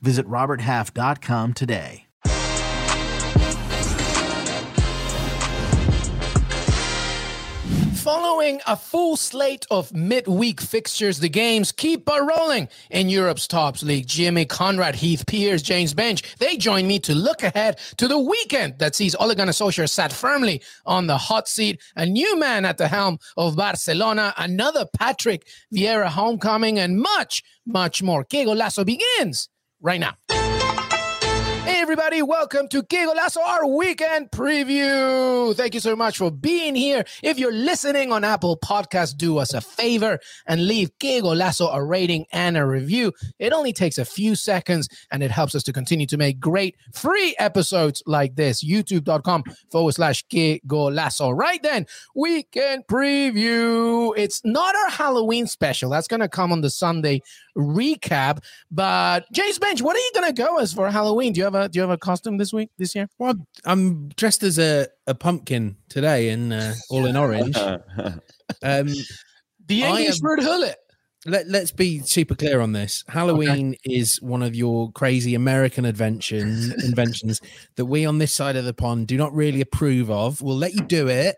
Visit RobertHalf.com today. Following a full slate of midweek fixtures, the games keep on rolling in Europe's top league. Jimmy Conrad, Heath Pearce, James Benge, they join me to look ahead to the weekend that sees Ole Gunnar Solskjaer sat firmly on the hot seat, a new man at the helm of Barcelona, another Patrick Vieira homecoming, and much, much more. Que Golazo begins right now. Hey, everybody, welcome to Que Golazo, our weekend preview. Thank you so much for being here. If you're listening on Apple Podcasts, do us a favor and leave Que Golazo a rating and a review. It only takes a few seconds and it helps us to continue to make great free episodes like this. YouTube.com forward slash Que Golazo. Right then, weekend preview. It's not our Halloween special. That's going to come on the Sunday recap. But James Benge, what are you going to go as for Halloween? Do you have a do you have a costume this week this year? Well, I'm dressed as a, a pumpkin today, and uh, all in orange. um, the English word hullet. Let, let's be super clear on this. Halloween okay. is one of your crazy American invention inventions that we on this side of the pond do not really approve of. We'll let you do it,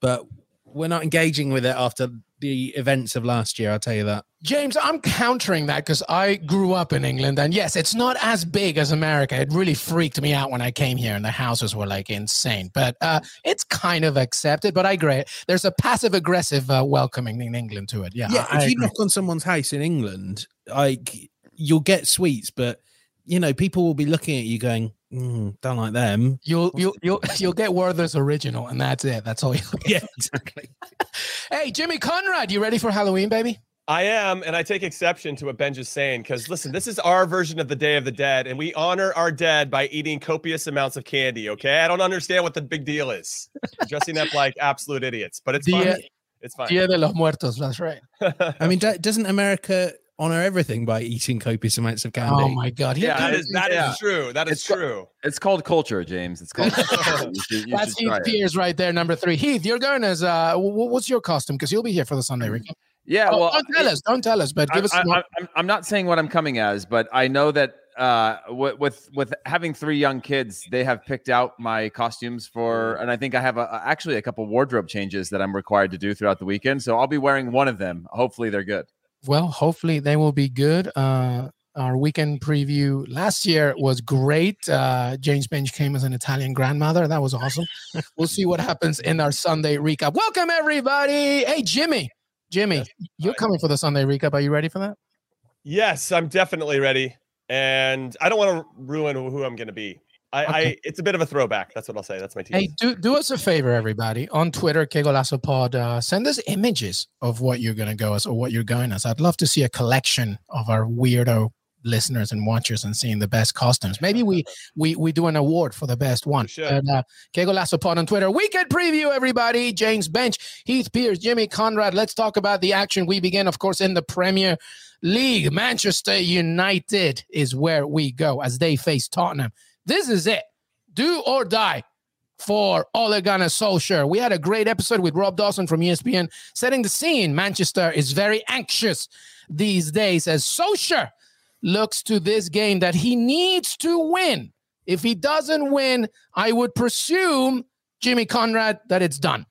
but we're not engaging with it after the events of last year. I'll tell you that. James, I'm countering that because I grew up in England, and yes, it's not as big as America. It really freaked me out when I came here, and the houses were like insane. But uh, it's kind of accepted. But I agree. There's a passive aggressive uh, welcoming in England to it. Yeah. Yeah. I, if I you knock on someone's house in England, like you'll get sweets, but you know people will be looking at you going, mm, don't like them. You'll you'll you'll you'll get Werther's original, and that's it. That's all. you yeah, exactly. hey, Jimmy Conrad, you ready for Halloween, baby? I am, and I take exception to what Benj is saying because listen, this is our version of the Day of the Dead, and we honor our dead by eating copious amounts of candy. Okay, I don't understand what the big deal is. dressing up like absolute idiots, but it's Dia, fun. It's fine. Dia de los Muertos. That's right. I mean, doesn't America honor everything by eating copious amounts of candy. Oh my god! Yeah, that is that yeah. is true. That is it's true. it's called culture, James. It's called. you should, you That's Heath Pearce right there, number three. Heath, you're going as uh, what's your costume? Because you'll be here for the Sunday recap. Yeah, oh, well, don't tell us. Don't tell us, but give I, us. I, I'm not saying what I'm coming as, but I know that uh, with with having three young kids, they have picked out my costumes for, and I think I have a, actually a couple wardrobe changes that I'm required to do throughout the weekend. So I'll be wearing one of them. Hopefully, they're good well, hopefully they will be good. Uh, our weekend preview last year was great. Uh, James Benge came as an Italian grandmother. That was awesome. we'll see what happens in our Sunday recap. Welcome, everybody. Hey, Jimmy. Jimmy, yes. you're coming for the Sunday recap. Are you ready for that? Yes, I'm definitely ready. And I don't want to ruin who I'm going to be. I, okay. I, it's a bit of a throwback. That's what I'll say. That's my team. Hey, do do us a favor, everybody, on Twitter, Que Golazo Pod. Uh, send us images of what you're gonna go as or what you're going as. I'd love to see a collection of our weirdo listeners and watchers and seeing the best costumes. Maybe we we we do an award for the best one. Sure. And, uh, Que Golazo Pod on Twitter. Weekend preview, everybody. James Benge, Heath Pearce, Jimmy Conrad. Let's talk about the action. We begin, of course, in the Premier League. Manchester United is where we go as they face Tottenham. This is it. Do or die for Ole Gunnar Solskjaer. We had a great episode with Rob Dawson from ESPN setting the scene. Manchester is very anxious these days as Solskjaer looks to this game that he needs to win. If he doesn't win, I would presume Jimmy Conrad that it's done.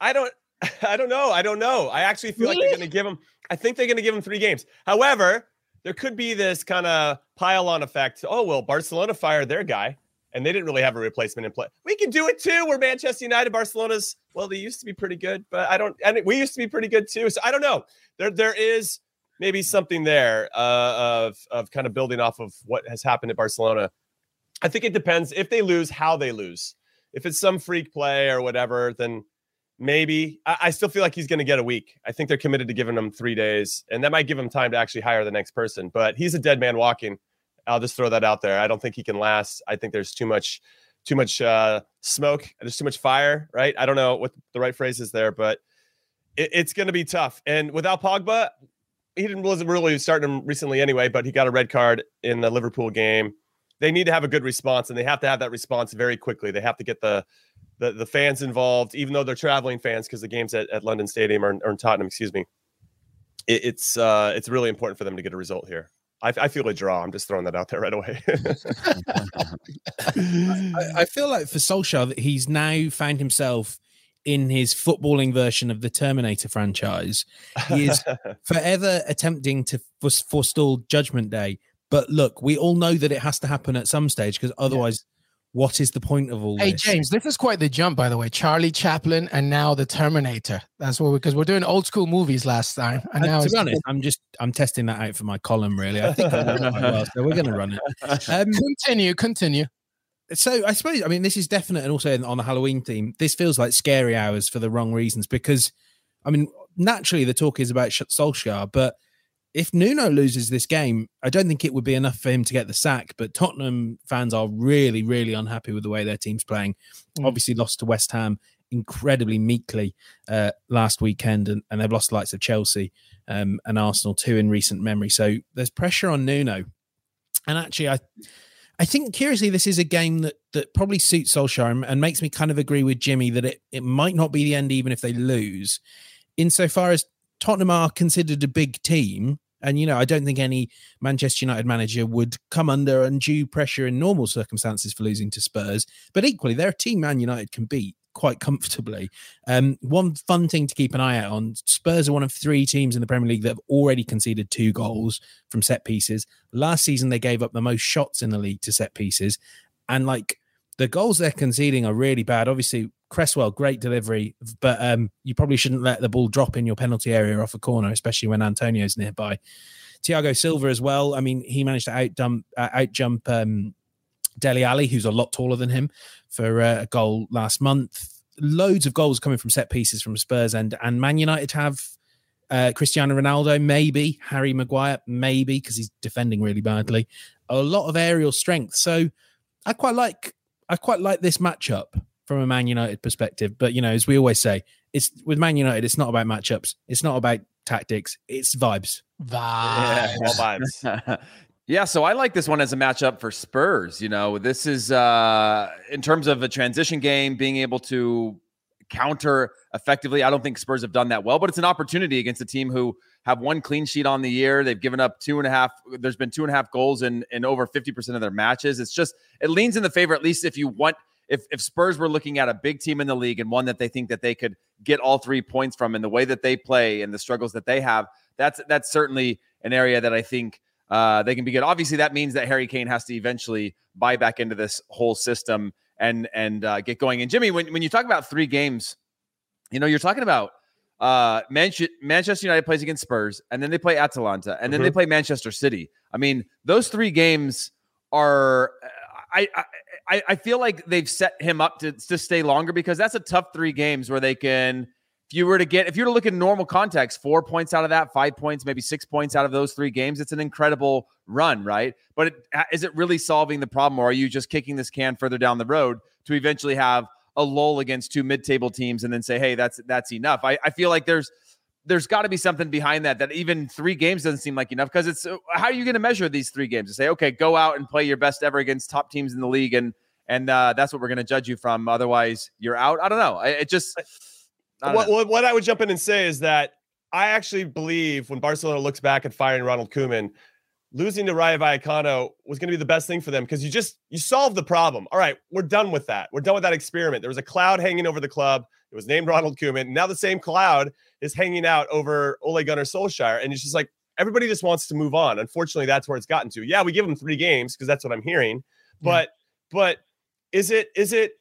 I don't I don't know. I don't know. I actually feel really? like they're going to give him I think they're going to give him 3 games. However, there could be this kind of pile on effect. Oh, well, Barcelona fired their guy and they didn't really have a replacement in play. We can do it too. We're Manchester United, Barcelona's, well, they used to be pretty good, but I don't, and we used to be pretty good too. So I don't know. There, there is maybe something there uh, of, of kind of building off of what has happened at Barcelona. I think it depends if they lose, how they lose. If it's some freak play or whatever, then maybe I, I still feel like he's going to get a week. I think they're committed to giving him three days, and that might give him time to actually hire the next person. But he's a dead man walking, I'll just throw that out there. I don't think he can last. I think there's too much, too much uh, smoke. There's too much fire. Right? I don't know what the right phrase is there, but it, it's going to be tough. And without Pogba, he didn't wasn't really starting him recently anyway, but he got a red card in the Liverpool game. They need to have a good response, and they have to have that response very quickly. They have to get the the, the fans involved, even though they're traveling fans, because the games at, at London Stadium or, or in Tottenham, excuse me. It, it's uh, it's really important for them to get a result here. I, I, feel a draw. I'm just throwing that out there right away. I, I, feel like for Solskjaer that he's now found himself in his footballing version of the Terminator franchise. He is forever attempting to forestall Judgment Day. But look, we all know that it has to happen at some stage because otherwise, what is the point of all hey, this? James, this is quite the jump, by the way. Charlie Chaplin and now the Terminator. That's what because we, are doing old school movies last time. And now to be honest, I'm just I'm testing that out for my column. Really, I think I well, so we're going to run it. Um, continue, continue. So I suppose I mean this is definite, and also on the Halloween theme. This feels like scary hours for the wrong reasons because, I mean, naturally the talk is about Solskjaer, but if Nuno loses this game, I don't think it would be enough for him to get the sack. But Tottenham fans are really, really unhappy with the way their team's playing. Mm. Obviously, lost to West Ham incredibly meekly uh, last weekend, and, and, they've lost the likes of Chelsea um, and Arsenal too in recent memory. So there's pressure on Nuno. And actually, I. I think curiously, this is a game that that probably suits Solskjaer and, and makes me kind of agree with Jimmy that it, it might not be the end even if they lose. Insofar as Tottenham are considered a big team, and, you know, I don't think any Manchester United manager would come under undue pressure in normal circumstances for losing to Spurs. But equally, they're a team Man United can beat quite comfortably. Um, one fun thing to keep an eye out on Spurs are one of three teams in the Premier League that have already conceded two goals from set pieces. Last season, they gave up the most shots in the league to set pieces. And like the goals they're conceding are really bad. Obviously, Cresswell, great delivery, but um, you probably shouldn't let the ball drop in your penalty area off a corner, especially when Antonio's nearby. Thiago Silva as well. I mean, he managed to out dump, uh, out jump um, Dele Alli, who's a lot taller than him, for uh, a goal last month. Loads of goals coming from set pieces from Spurs and and Man United have uh, Cristiano Ronaldo, maybe Harry Maguire, maybe because he's defending really badly. A lot of aerial strength, so I quite like I quite like this matchup from a Man United perspective. But you know, as we always say, it's with Man United, it's not about matchups, it's not about tactics, it's vibes. Vibes. Yeah, vibes. Yeah, so I like this one as a matchup for Spurs. You know, this is uh in terms of a transition game, being able to counter effectively. I don't think Spurs have done that well, but it's an opportunity against a team who have one clean sheet on the year. They've given up two and a half. There's been two and a half goals in in over 50% of their matches. It's just it leans in the favor, at least if you want if if Spurs were looking at a big team in the league and one that they think that they could get all three points from in the way that they play and the struggles that they have, that's that's certainly an area that I think uh, they can be good. Obviously, that means that Harry Kane has to eventually buy back into this whole system and and uh, get going. And Jimmy, when when you talk about three games, you know you're talking about uh, Manchester United plays against Spurs, and then they play Atalanta, and then mm-hmm. they play Manchester City. I mean, those three games are. I, I I, I feel like they've set him up to, to stay longer because that's a tough three games where they can you were to get if you were to look at normal context four points out of that five points maybe six points out of those three games it's an incredible run right? But it, is it really solving the problem or are you just kicking this can further down the road to eventually have a lull against two mid-table teams and then say hey that's that's enough. I, I feel like there's there's got to be something behind that that even three games doesn't seem like enough because it's how are you going to measure these three games? To say okay go out and play your best ever against top teams in the league and and uh, that's what we're going to judge you from otherwise you're out? I don't know. It just what, what, what i would jump in and say is that i actually believe when barcelona looks back at firing ronald Koeman, losing to Rayo Vallecano was going to be the best thing for them because you just you solved the problem. All right, we're done with that. We're done with that experiment. There was a cloud hanging over the club. It was named Ronald Koeman. Now the same cloud is hanging out over Ole Gunnar Solskjaer. And it's just like everybody just wants to move on. Unfortunately, that's where it's gotten to. Yeah, we give them three games because that's what I'm hearing. But yeah. but is it is it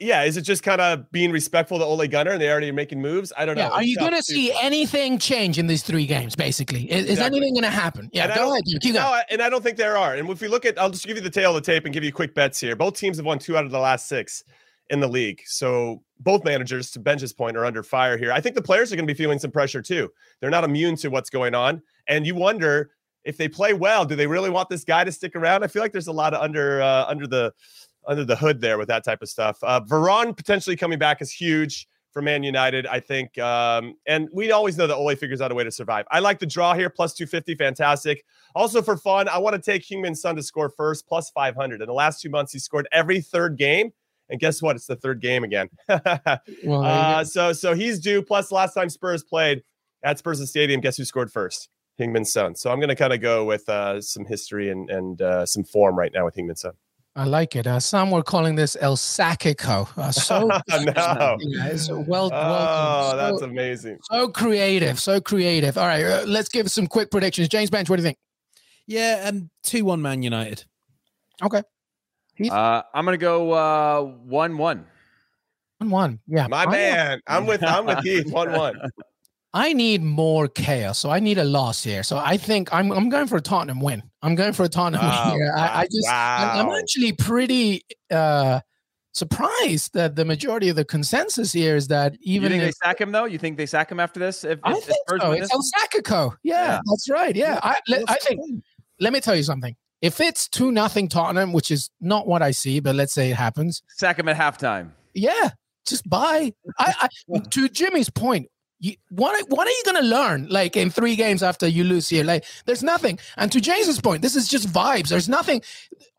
yeah, is it just kind of being respectful to Ole Gunnar and they already are making moves? I don't know. Yeah, are you going to see anything change in these three games? Basically, is, exactly. is anything going to happen? Yeah, and go ahead. Keep no, and I don't think there are. And if we look at, I'll just give you the tail of the tape and give you quick bets here. Both teams have won two out of the last six in the league. So both managers, to Ben's point, are under fire here. I think the players are going to be feeling some pressure too. They're not immune to what's going on, and you wonder if they play well, do they really want this guy to stick around? I feel like there's a lot of under uh, under the under the hood there with that type of stuff. Uh, Varane potentially coming back is huge for Man United, I think. Um, and we always know that Ole figures out a way to survive. I like the draw here, plus 250, fantastic. Also for fun, I want to take Heung-min Son to score first, plus 500. In the last two months, he scored every third game. And guess what? It's the third game again. well, uh, so so he's due. Plus, last time Spurs played at Spurs Stadium, guess who scored first? Heung-min Son. So I'm going to kind of go with uh, some history and and uh, some form right now with Heung-min Son. I like it. Uh, some were calling this El Sackico. Uh, so no. well, well, oh, so, that's amazing. So creative, so creative. All right, uh, let's give some quick predictions. James Benge, what do you think? Yeah, um, two one Man United. Okay. Uh, I'm gonna go uh, one one. One one. Yeah, my man. I'm with I'm with Heath. One one. I need more chaos, so I need a loss here. So I think I'm I'm going for a Tottenham win. I'm going for a Tottenham wow. win here. I, I just wow. I'm actually pretty uh surprised that the majority of the consensus here is that even you think if, they sack him though. You think they sack him after this? If, I if, think if so. It's El Sackico. Yeah, yeah, that's right. Yeah, I, I think. Let me tell you something. If it's two nothing Tottenham, which is not what I see, but let's say it happens, sack him at halftime. Yeah, just buy. I, I to Jimmy's point, you, what what are you going to learn like in three games after you lose here? Like, there's nothing. And to James's point, this is just vibes. There's nothing.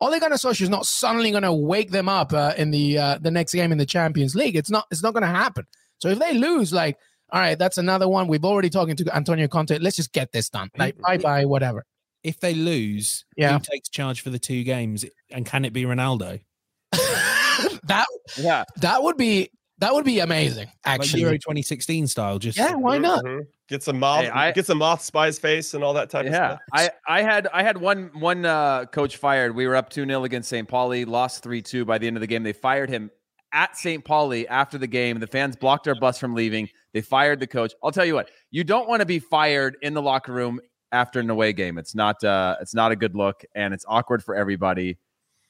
Ole Gunnar Solskjaer is not suddenly going to wake them up uh, in the uh, the next game in the Champions League. It's not. It's not going to happen. So if they lose, like, all right, that's another one. We've already talking to Antonio Conte. Let's just get this done. Like, bye bye, whatever. If they lose, yeah. who takes charge for the two games? And can it be Ronaldo? that yeah, that would be that would be amazing. Actually, like Euro 2016 style. Just yeah, why not? Mm-hmm. Get some moth, hey, I, get some moth spies face and all that type yeah, of stuff. I I had I had one one uh, coach fired. We were up two 0 against St. Pauli, lost three two by the end of the game. They fired him at St. Pauli after the game. The fans blocked our bus from leaving. They fired the coach. I'll tell you what, you don't want to be fired in the locker room after an away game. It's not uh, it's not a good look, and it's awkward for everybody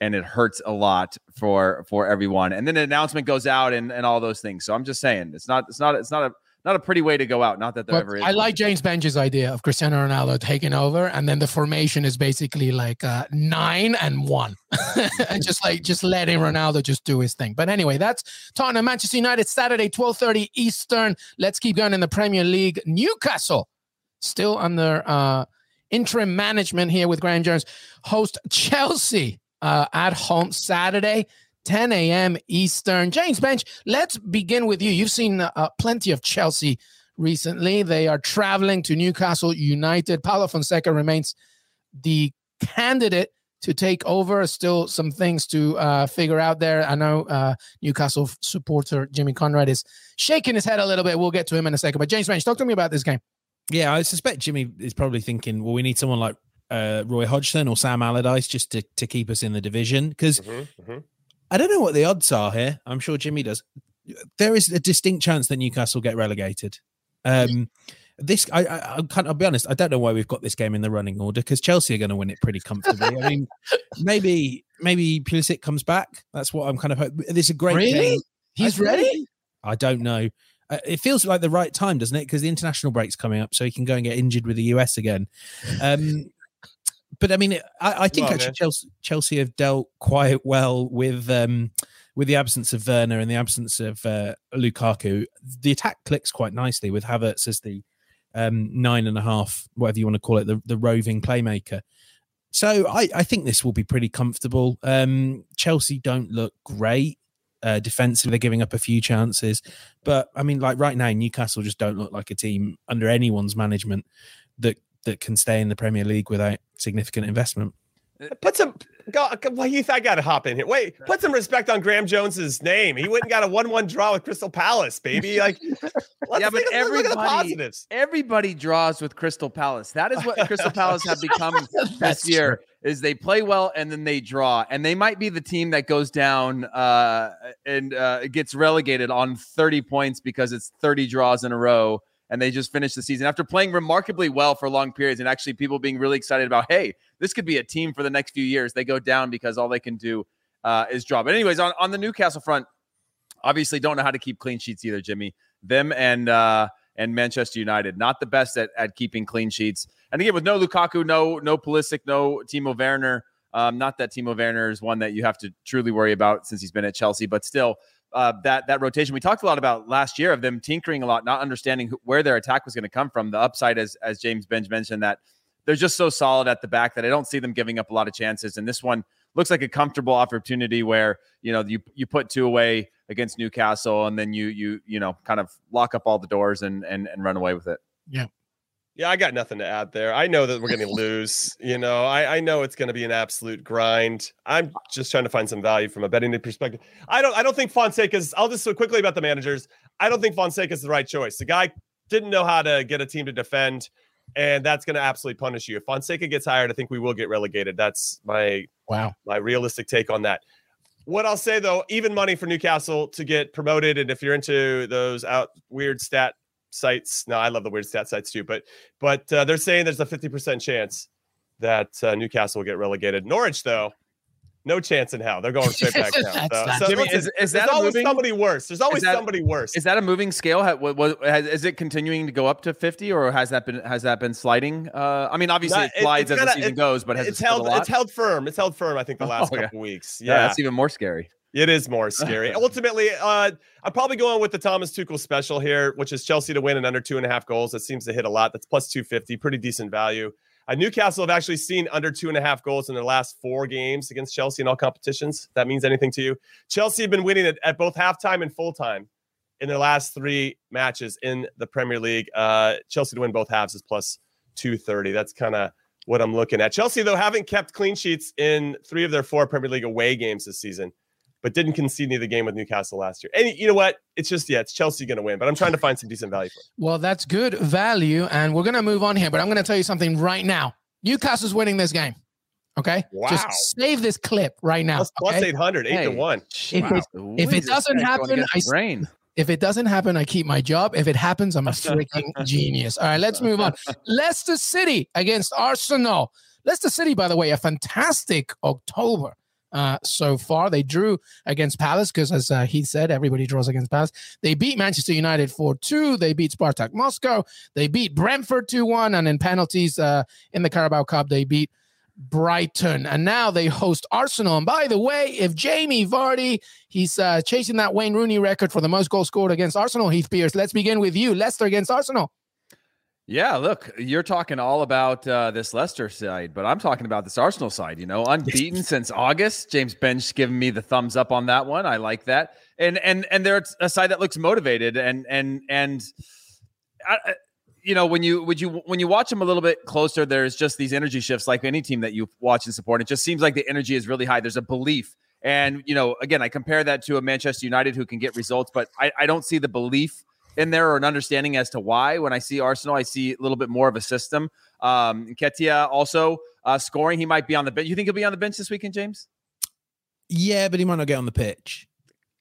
and it hurts a lot for for everyone. And then an announcement goes out and, and all those things. So I'm just saying it's not it's not it's not a not a pretty way to go out. Not that there but ever is. I like James Benge's idea of Cristiano Ronaldo taking over, and then the formation is basically like uh, nine and one, and just like just letting Ronaldo just do his thing. But anyway, that's Tottenham, Manchester United, Saturday, twelve thirty Eastern. Let's keep going in the Premier League. Newcastle still under uh, interim management here with Graeme Jones. Host Chelsea uh, at home Saturday. 10 a.m. Eastern. James Benge, let's begin with you. You've seen uh, plenty of Chelsea recently. They are traveling to Newcastle United. Paulo Fonseca remains the candidate to take over. Still some things to uh, figure out there. I know uh, Newcastle supporter Jimmy Conrad is shaking his head a little bit. We'll get to him in a second. But James Benge, talk to me about this game. Yeah, I suspect Jimmy is probably thinking, well, we need someone like uh, Roy Hodgson or Sam Allardyce just to, to keep us in the division. Because mm-hmm, mm-hmm. I don't know what the odds are here. I'm sure Jimmy does. There is a distinct chance that Newcastle get relegated. Um, this I, I, I can't. I'll be honest. I don't know why we've got this game in the running order because Chelsea are going to win it pretty comfortably. I mean, maybe maybe Pulisic comes back. That's what I'm kind of. hoping. This is a great really? game. He's I ready. I don't know. Uh, it feels like the right time, doesn't it? Because the international break's coming up, so he can go and get injured with the US again. Um, but I mean, I, I think well, actually Chelsea, Chelsea have dealt quite well with um, with the absence of Werner and the absence of uh, Lukaku. The attack clicks quite nicely with Havertz as the um, nine and a half, whatever you want to call it, the, the roving playmaker. So I, I think this will be pretty comfortable. Um, Chelsea don't look great. Uh, defensively, they're giving up a few chances, but I mean, like right now, Newcastle just don't look like a team under anyone's management that that can stay in the Premier League without significant investment. Put some. Go, well, Heath, I got to hop in here. Wait, put some respect on Graeme Jones's name. He went and got a one-one draw with Crystal Palace, baby. Like, yeah, but everybody, everybody draws with Crystal Palace. That is what Crystal Palace have become this year. Is they play well and then they draw, and they might be the team that goes down uh, and uh, gets relegated on thirty points because it's thirty draws in a row and they just finished the season after playing remarkably well for long periods and actually people being really excited about, hey, this could be a team for the next few years. They go down because all they can do uh, is draw. But anyways, on, on the Newcastle front, obviously don't know how to keep clean sheets either, Jimmy. Them and uh, and Manchester United. Not the best at, at keeping clean sheets. And again, with no Lukaku, no no Pulisic, no Timo Werner. Um, not that Timo Werner is one that you have to truly worry about since he's been at Chelsea, but still, uh, that that rotation we talked a lot about last year of them tinkering a lot, not understanding who, where their attack was going to come from. The upside, as as James Benge mentioned, that they're just so solid at the back that I don't see them giving up a lot of chances. And this one looks like a comfortable opportunity where you know you you put two away against Newcastle, and then you you you know kind of lock up all the doors and and and run away with it. Yeah. Yeah, I got nothing to add there. I know that we're going to lose. You know, I, I know it's going to be an absolute grind. I'm just trying to find some value from a betting perspective. I don't I don't think Fonseca's. I'll just so quickly about the managers. I don't think Fonseca's the right choice. The guy didn't know how to get a team to defend, and that's going to absolutely punish you. If Fonseca gets hired, I think we will get relegated. That's my Wow. my realistic take on that. What I'll say though, even money for Newcastle to get promoted, and if you're into those out weird stat sites, no, I love the weird stat sites too, but but uh, they're saying there's a 50% chance that uh, Newcastle will get relegated. Norwich though, no chance in hell. They're going straight back down. That's So, so Jimmy, is- is that always moving- somebody worse? There's always that- somebody worse. Is that a moving scale? Ha- What, what, has, is it continuing to go up to 50 or has that been has that been sliding? Uh, I mean, obviously Not- it it- slides it's as the kinda- season it- goes, but has it's it held a lot? it's held firm. It's held firm, I think, the last Oh, yeah. couple weeks. yeah, Yeah. that's even more scary. It is more scary. Ultimately, uh, I'm probably going with the Thomas Tuchel special here, which is Chelsea to win in under two and a half goals. That seems to hit a lot. That's plus 250, pretty decent value. Uh, Newcastle have actually seen under two and a half goals in their last four games against Chelsea in all competitions. If that means anything to you. Chelsea have been winning at, at both halftime and full time in their last three matches in the Premier League. Uh, Chelsea to win both halves is plus 230. That's kind of what I'm looking at. Chelsea, though, haven't kept clean sheets in three of their four Premier League away games this season, but didn't concede any of the game with Newcastle last year. And you know what? It's just, yeah, it's Chelsea going to win, but I'm trying to find some decent value for it. Well, that's good value. And we're going to move on here, but I'm going to tell you something right now. Newcastle's winning this game. Okay. Wow. Just save this clip right now. Plus, plus okay? 800, 8 to 1. If it- if What it is this doesn't happen, I the s- brain. If it doesn't happen, I keep my job. If it happens, I'm a freaking genius. All right, let's move on. Leicester City against Arsenal. Leicester City, by the way, a fantastic October uh, so far. They drew against Palace because, as uh, he said, everybody draws against Palace. They beat Manchester United 4 2. They beat Spartak Moscow. They beat Brentford 2 1. And in penalties uh, in the Carabao Cup, they beat Brighton. And now they host Arsenal. And by the way, if Jamie Vardy, he's uh, chasing that Wayne Rooney record for the most goals scored against Arsenal, Heath Pearce. Let's begin with you. Leicester against Arsenal. Yeah, look, you're talking all about uh, this Leicester side, but I'm talking about this Arsenal side. You know, unbeaten since August. James Benge giving me the thumbs up on that one. I like that, and and and they're a side that looks motivated, and and and, I, you know, when you would you when you watch them a little bit closer, there's just these energy shifts, like any team that you watch and support. It just seems like the energy is really high. There's a belief, and you know, again, I compare that to a Manchester United who can get results, but I, I don't see the belief in there or an understanding as to why. When I see Arsenal, I see a little bit more of a system. Um, Nketiah also uh, scoring. He might be on the bench. You think he'll be on the bench this weekend, James? Yeah, but he might not get on the pitch.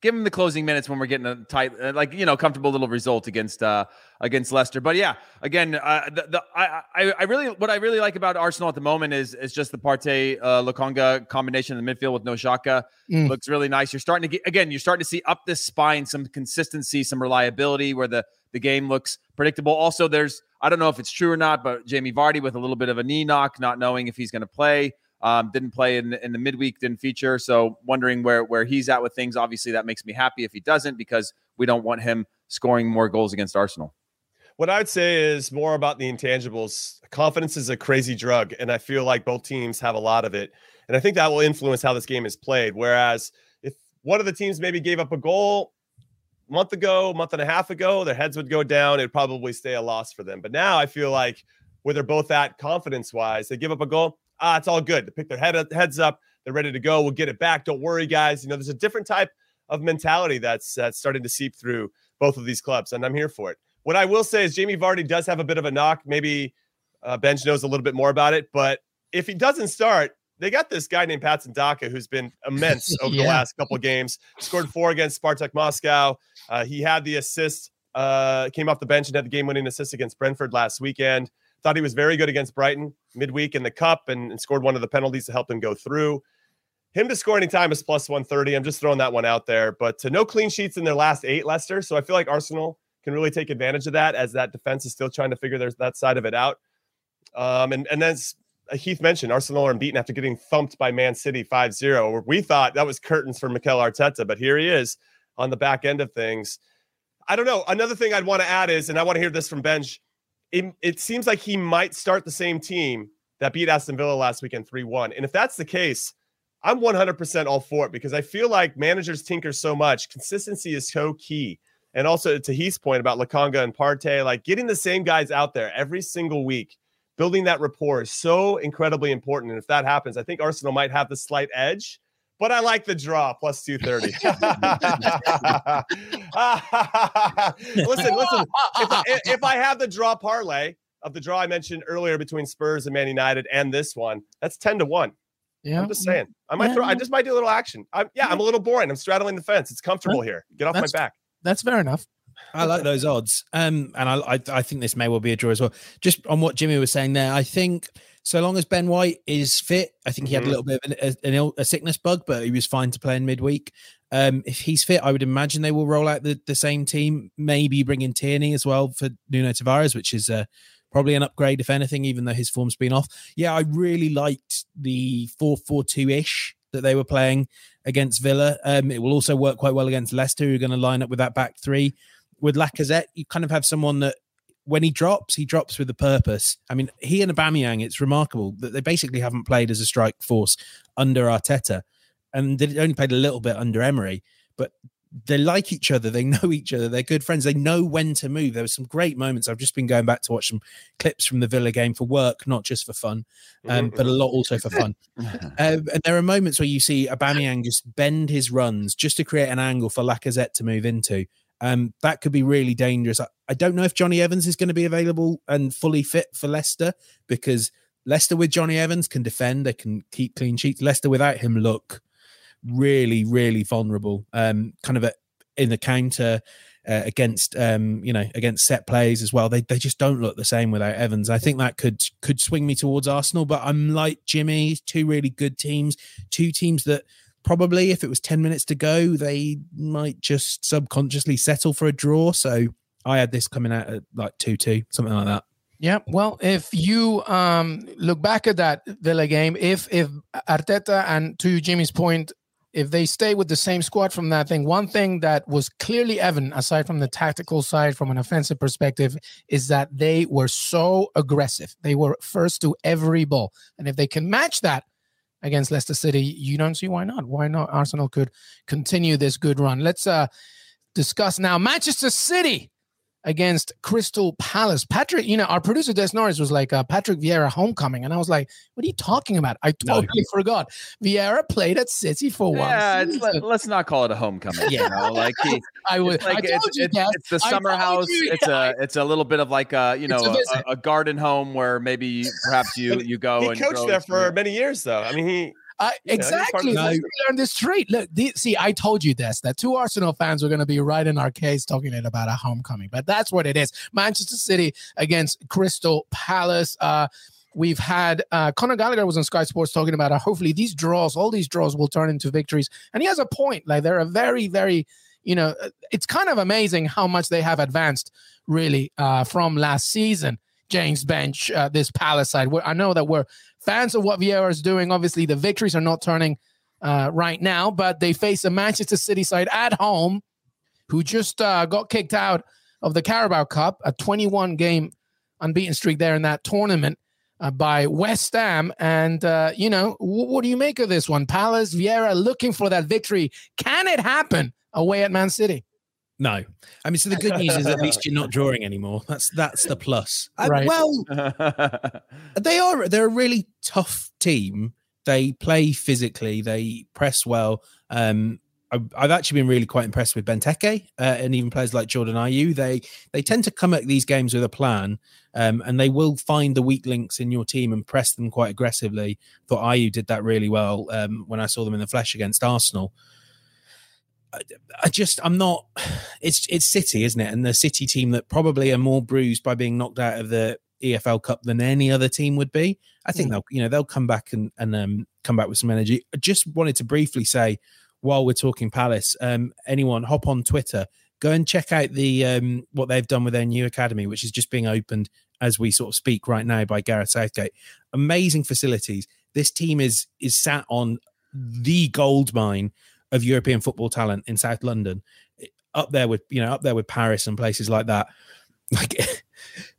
Give him the closing minutes when we're getting a tight, uh, like you know, comfortable little result against uh against Leicester. But yeah, again, uh, the, the I, I I really what I really like about Arsenal at the moment is is just the Partey uh, Lokonga combination in the midfield with no Xhaka Mm. looks really nice. You're starting to get again. You're starting to see up this spine some consistency, some reliability where the the game looks predictable. Also, there's I don't know if it's true or not, but Jamie Vardy with a little bit of a knee knock, not knowing if he's going to play. Um, didn't play in, in the midweek, didn't feature. So wondering where where he's at with things. Obviously, that makes me happy if he doesn't because we don't want him scoring more goals against Arsenal. What I would say is more about the intangibles. Confidence is a crazy drug, and I feel like both teams have a lot of it. And I think that will influence how this game is played. Whereas if one of the teams maybe gave up a goal a month ago, month and a half ago, their heads would go down. It'd probably stay a loss for them. But now I feel like where they're both at confidence wise, they give up a goal. Ah, it's all good. They pick their head heads up. They're ready to go. We'll get it back. Don't worry, guys. You know, there's a different type of mentality that's that's starting to seep through both of these clubs, and I'm here for it. What I will say is Jamie Vardy does have a bit of a knock. Maybe uh, Benj knows a little bit more about it, but if he doesn't start, they got this guy named Patson Daka who's been immense over the last couple of games. Scored four against Spartak Moscow. Uh, he had the assist, uh, came off the bench and had the game-winning assist against Brentford last weekend. Thought he was very good against Brighton midweek in the cup and, and scored one of the penalties to help them go through. Him to score anytime is plus 130. I'm just throwing that one out there. But uh, no clean sheets in their last eight, Leicester. So I feel like Arsenal can really take advantage of that as that defense is still trying to figure their, that side of it out. Um, and and then Heath mentioned Arsenal are unbeaten after getting thumped by Man City 5-0. We thought that was curtains for Mikel Arteta, but here he is on the back end of things. I don't know. Another thing I'd want to add is, and I want to hear this from Benj. It, it seems like he might start the same team that beat Aston Villa last weekend 3 1. And if that's the case, I'm 100% all for it because I feel like managers tinker so much. Consistency is so key. And also to Heath's point about Lokonga and Partey, like getting the same guys out there every single week, building that rapport is so incredibly important. And if that happens, I think Arsenal might have the slight edge. But I like the draw plus 230. listen, listen. If I, if I have the draw parlay of the draw I mentioned earlier between Spurs and Man United and this one, that's 10 to 1. Yeah, I'm just saying. I might throw. I just might do a little action. I'm, yeah, I'm a little boring. I'm straddling the fence. It's comfortable here. Get off my back. That's fair enough. I like those odds. Um, and I, I, I think this may well be a draw as well. Just on what Jimmy was saying there, I think so long as Ben White is fit, I think he had mm-hmm. a little bit of an, a, an Ill, a, sickness bug, but he was fine to play in midweek. Um, if he's fit, I would imagine they will roll out the, the same team, maybe bring in Tierney as well for Nuno Tavares, which is uh, probably an upgrade, if anything, even though his form's been off. Yeah, I really liked the 4 4 2 ish that they were playing against Villa. Um, it will also work quite well against Leicester, who are going to line up with that back three. With Lacazette, you kind of have someone that when he drops, he drops with a purpose. I mean, he and Aubameyang, it's remarkable that they basically haven't played as a strike force under Arteta, and they only played a little bit under Emery. But they like each other. They know each other. They're good friends. They know when to move. There were some great moments. I've just been going back to watch some clips from the Villa game for work, not just for fun, um, but a lot also for fun. um, and there are moments where you see Aubameyang just bend his runs just to create an angle for Lacazette to move into. Um, that could be really dangerous. I, I don't know if Jonny Evans is going to be available and fully fit for Leicester because Leicester with Jonny Evans can defend. They can keep clean sheets. Leicester without him look really, really vulnerable. Um, kind of a, in the counter uh, against, um, you know, against set plays as well. They they just don't look the same without Evans. I think that could could swing me towards Arsenal, but I'm like Jimmy. Two really good teams, two teams that probably if it was 10 minutes to go they might just subconsciously settle for a draw so i had this coming out at like 2-2 something like that yeah, well, if you um, look back at that Villa game, if if Arteta and to Jimmy's point, if they stay with the same squad from that thing, one thing that was clearly evident, aside from the tactical side, from an offensive perspective, is that they were so aggressive. They were first to every ball. And if they can match that against Leicester City, you don't see why not. Why not? Arsenal could continue this good run. Let's uh, discuss now Manchester City against Crystal Palace. Patrick, you know, our producer Des Norris was like, uh, Patrick Vieira homecoming. And I was like, what are you talking about? I totally no. forgot. Vieira played at City for yeah, one. Yeah, let, us not call it a homecoming. yeah, you know? like he, I would. Like, I it's, you, it's, it's, the summer house. You, it's a it's a little bit of like a you know a, a, a, garden home where maybe perhaps you you go. he and coached there for many years though. I mean he uh, exactly. Let's learn this trait. Look, the, see, I told you this that two Arsenal fans were going to be right in our case talking it about a homecoming, but that's what it is. Manchester City against Crystal Palace. Uh, we've had uh, Conor Gallagher was on Sky Sports talking about how hopefully these draws, all these draws, will turn into victories, and he has a point. Like they're a very, very, you know, uh, it's kind of amazing how much they have advanced really uh, from last season. James Benge, uh, this Palace side. I know that we're fans of what Vieira is doing. Obviously, the victories are not turning uh, right now, but they face a Manchester City side at home who just uh, got kicked out of the Carabao Cup, a 21 game unbeaten streak there in that tournament uh, by West Ham. And, uh, you know, w- what do you make of this one? Palace, Vieira looking for that victory. Can it happen away at Man City? No, I mean, so the good news is at least you're not drawing anymore. That's that's the plus. Uh, right. well, they are they're a really tough team. They play physically. They press well. Um, I, I've actually been really quite impressed with Benteke uh, and even players like Jordan Ayew. They they tend to come at these games with a plan, um, and they will find the weak links in your team and press them quite aggressively. Thought Ayew did that really well um, when I saw them in the flesh against Arsenal. I just I'm not. It's it's City, isn't it? And the City team that probably are more bruised by being knocked out of the EFL Cup than any other team would be. I think mm. they'll you know they'll come back and and um, come back with some energy. I just wanted to briefly say while we're talking Palace, um, anyone hop on Twitter, Go and check out the um, what they've done with their new academy, which is just being opened as we sort of speak right now by Gareth Southgate. Amazing facilities. This team is is sat on the gold mine of European football talent in South London, up there with you know up there with Paris and places like that. Like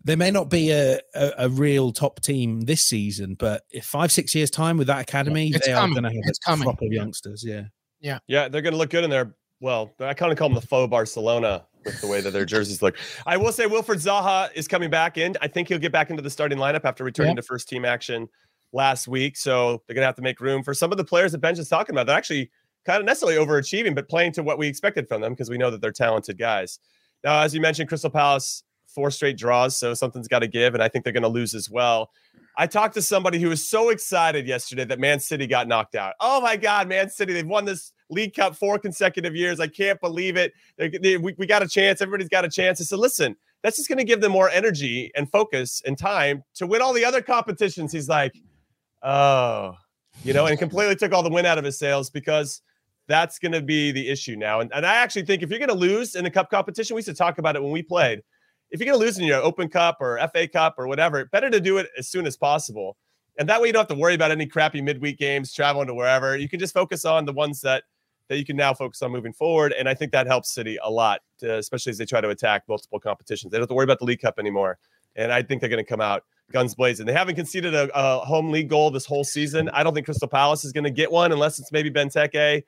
there may not be a, a, a, real top team this season, but if five six years time with that academy, it's they coming. are going to have it's a coming. crop of youngsters. Yeah, yeah, yeah. They're going to look good in there. Well, I kind of call them the faux Barcelona with the way that their jerseys look. I will say Wilfried Zaha is coming back in. I think he'll get back into the starting lineup after returning yeah. to first team action last week. So they're going to have to make room for some of the players that Benj is talking about. They're actually kind of necessarily overachieving, but playing to what we expected from them because we know that they're talented guys. Now, as you mentioned, Crystal Palace four straight draws, so something's got to give, and I think they're going to lose as well. I talked to somebody who was so excited yesterday that Man City got knocked out. Oh my God, Man City! They've won this League Cup four consecutive years. I can't believe it. They, they, we, we got a chance. Everybody's got a chance. I said, listen, that's just going to give them more energy and focus and time to win all the other competitions. He's like, oh, you know, and completely took all the win out of his sails because that's going to be the issue now. And, and I actually think if you're going to lose in the cup competition, we used to talk about it when we played if you're going to lose in your Open Cup or FA Cup or whatever, better to do it as soon as possible. And that way you don't have to worry about any crappy midweek games traveling to wherever. You can just focus on the ones that that you can now focus on moving forward. And I think that helps City a lot, to, especially as they try to attack multiple competitions. They don't have to worry about the League Cup anymore. And I think they're going to come out guns blazing. They haven't conceded a, a, home league goal this whole season. I don't think Crystal Palace is going to get one unless it's maybe Benteke.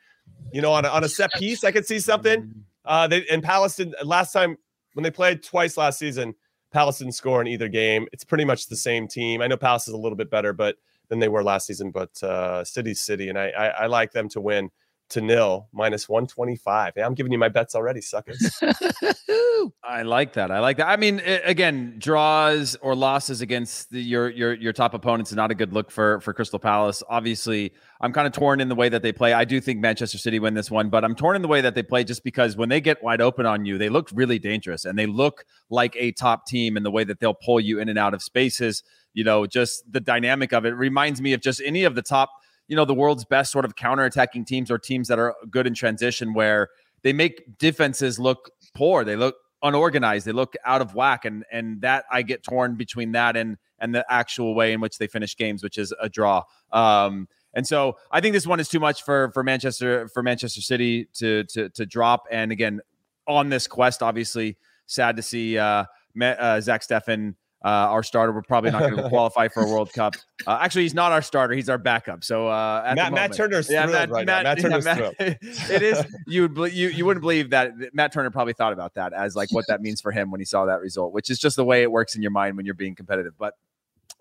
You know, on a, on a set piece, I could see something. Uh, they, and did last time when they played twice last season, Palace didn't score in either game. It's pretty much the same team. I know Palace is a little bit better, but than they were last season. But uh, City's City, and I, I, I like them to win to nil minus 125. Yeah, I'm giving you my bets already, suckers. I like that. I like that. I mean, again, draws or losses against the, your your your top opponents is not a good look for for Crystal Palace. Obviously, I'm kind of torn in the way that they play. I do think Manchester City win this one, but I'm torn in the way that they play just because when they get wide open on you, they look really dangerous and they look like a top team in the way that they'll pull you in and out of spaces. You know, just the dynamic of it reminds me of just any of the top you know the world's best sort of counter-attacking teams or teams that are good in transition where they make defenses look poor they look unorganized they look out of whack and and that i get torn between that and and the actual way in which they finish games which is a draw. Um and so i think this one is too much for for manchester for manchester city to to to drop. And again on this quest obviously sad to see uh, uh zach steffen uh, our starter, we're probably not going to qualify for a World Cup. Uh, actually, he's not our starter; he's our backup. So uh, Matt, moment, Matt Turner's yeah, Matt, right Matt, Matt Turner's yeah, Matt, it is you would you you wouldn't believe that Matt Turner probably thought about that as like what that means for him when he saw that result, which is just the way it works in your mind when you're being competitive. But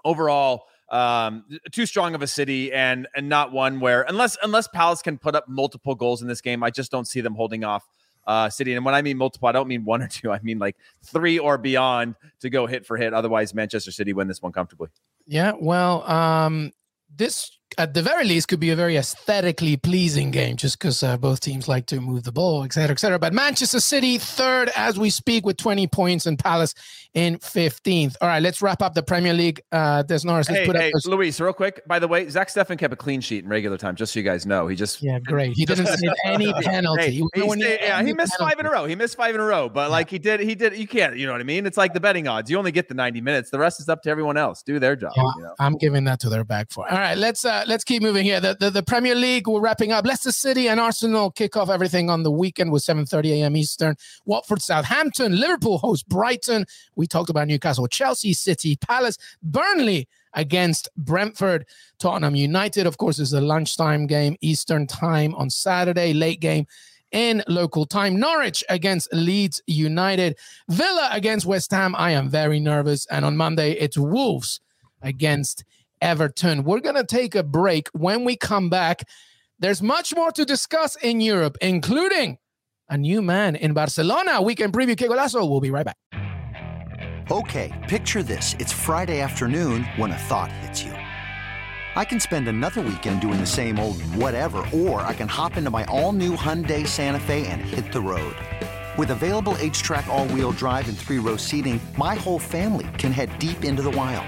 overall, um, too strong of a city and and not one where unless unless Palace can put up multiple goals in this game, I just don't see them holding off uh, City. And when I mean multiple, I don't mean one or two. I mean like three or beyond to go hit for hit. Otherwise, Manchester City win this one comfortably. Yeah, well, um, this at the very least could be a very aesthetically pleasing game just because uh, both teams like to move the ball, etc cetera, et cetera. But Manchester City third as we speak with 20 points and Palace in 15th. All right, let's wrap up the Premier League. Uh, Des Norris, let's hey, put hey, up. Those... Luis, real quick. By the way, Zach Steffen kept a clean sheet in regular time, just so you guys know. He just yeah, great. He didn't save any penalty. Hey, he, he, yeah, he missed penalty. five in a row. He missed five in a row, but like he did, he did. You can't, you know what I mean? It's like the betting odds. You only get the 90 minutes. The rest is up to everyone else. Do their job. Yeah, you know? I'm giving that to their back for. All right, let's uh let's keep moving here. The, the, the Premier League, we're wrapping up. Leicester City and Arsenal kick off everything on the weekend with 7:30 a.m. Eastern. Watford, Southampton, Liverpool host Brighton. We talked about Newcastle, Chelsea, City, Palace, Burnley against Brentford. Tottenham United, of course, is a lunchtime game, Eastern time on Saturday, late game in local time. Norwich against Leeds United. Villa against West Ham. I am very nervous. And on Monday, it's Wolves against Everton. We're going to take a break. When we come back, there's much more to discuss in Europe, including a new man in Barcelona. We can preview, Que. We'll be right back. Okay, picture this. It's Friday afternoon when a thought hits you. I can spend another weekend doing the same old whatever, or I can hop into my all new Hyundai Santa Fe and hit the road. With available HTRAC, all wheel drive, and three row seating, my whole family can head deep into the wild.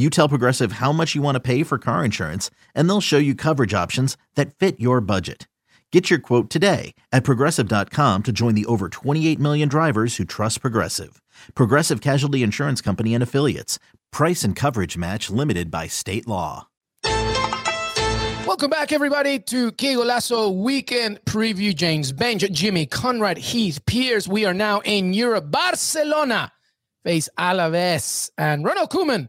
You tell Progressive how much you want to pay for car insurance, and they'll show you coverage options that fit your budget. Get your quote today at progressive.com to join the over 28 million drivers who trust Progressive. Progressive Casualty Insurance Company and Affiliates. Price and coverage match limited by state law. Welcome back, everybody, to Que Golazo Weekend Preview. James Benge, Jimmy Conrad, Heath Pearce. We are now in Europe. Barcelona face Alaves and Ronald Koeman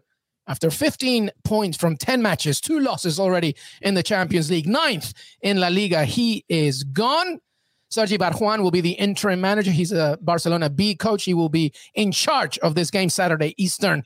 after 15 points from 10 matches, two losses already in the Champions League, ninth in La Liga. He is gone. Sergi Barjuan will be the interim manager. He's a Barcelona B coach. He will be in charge of this game Saturday Eastern,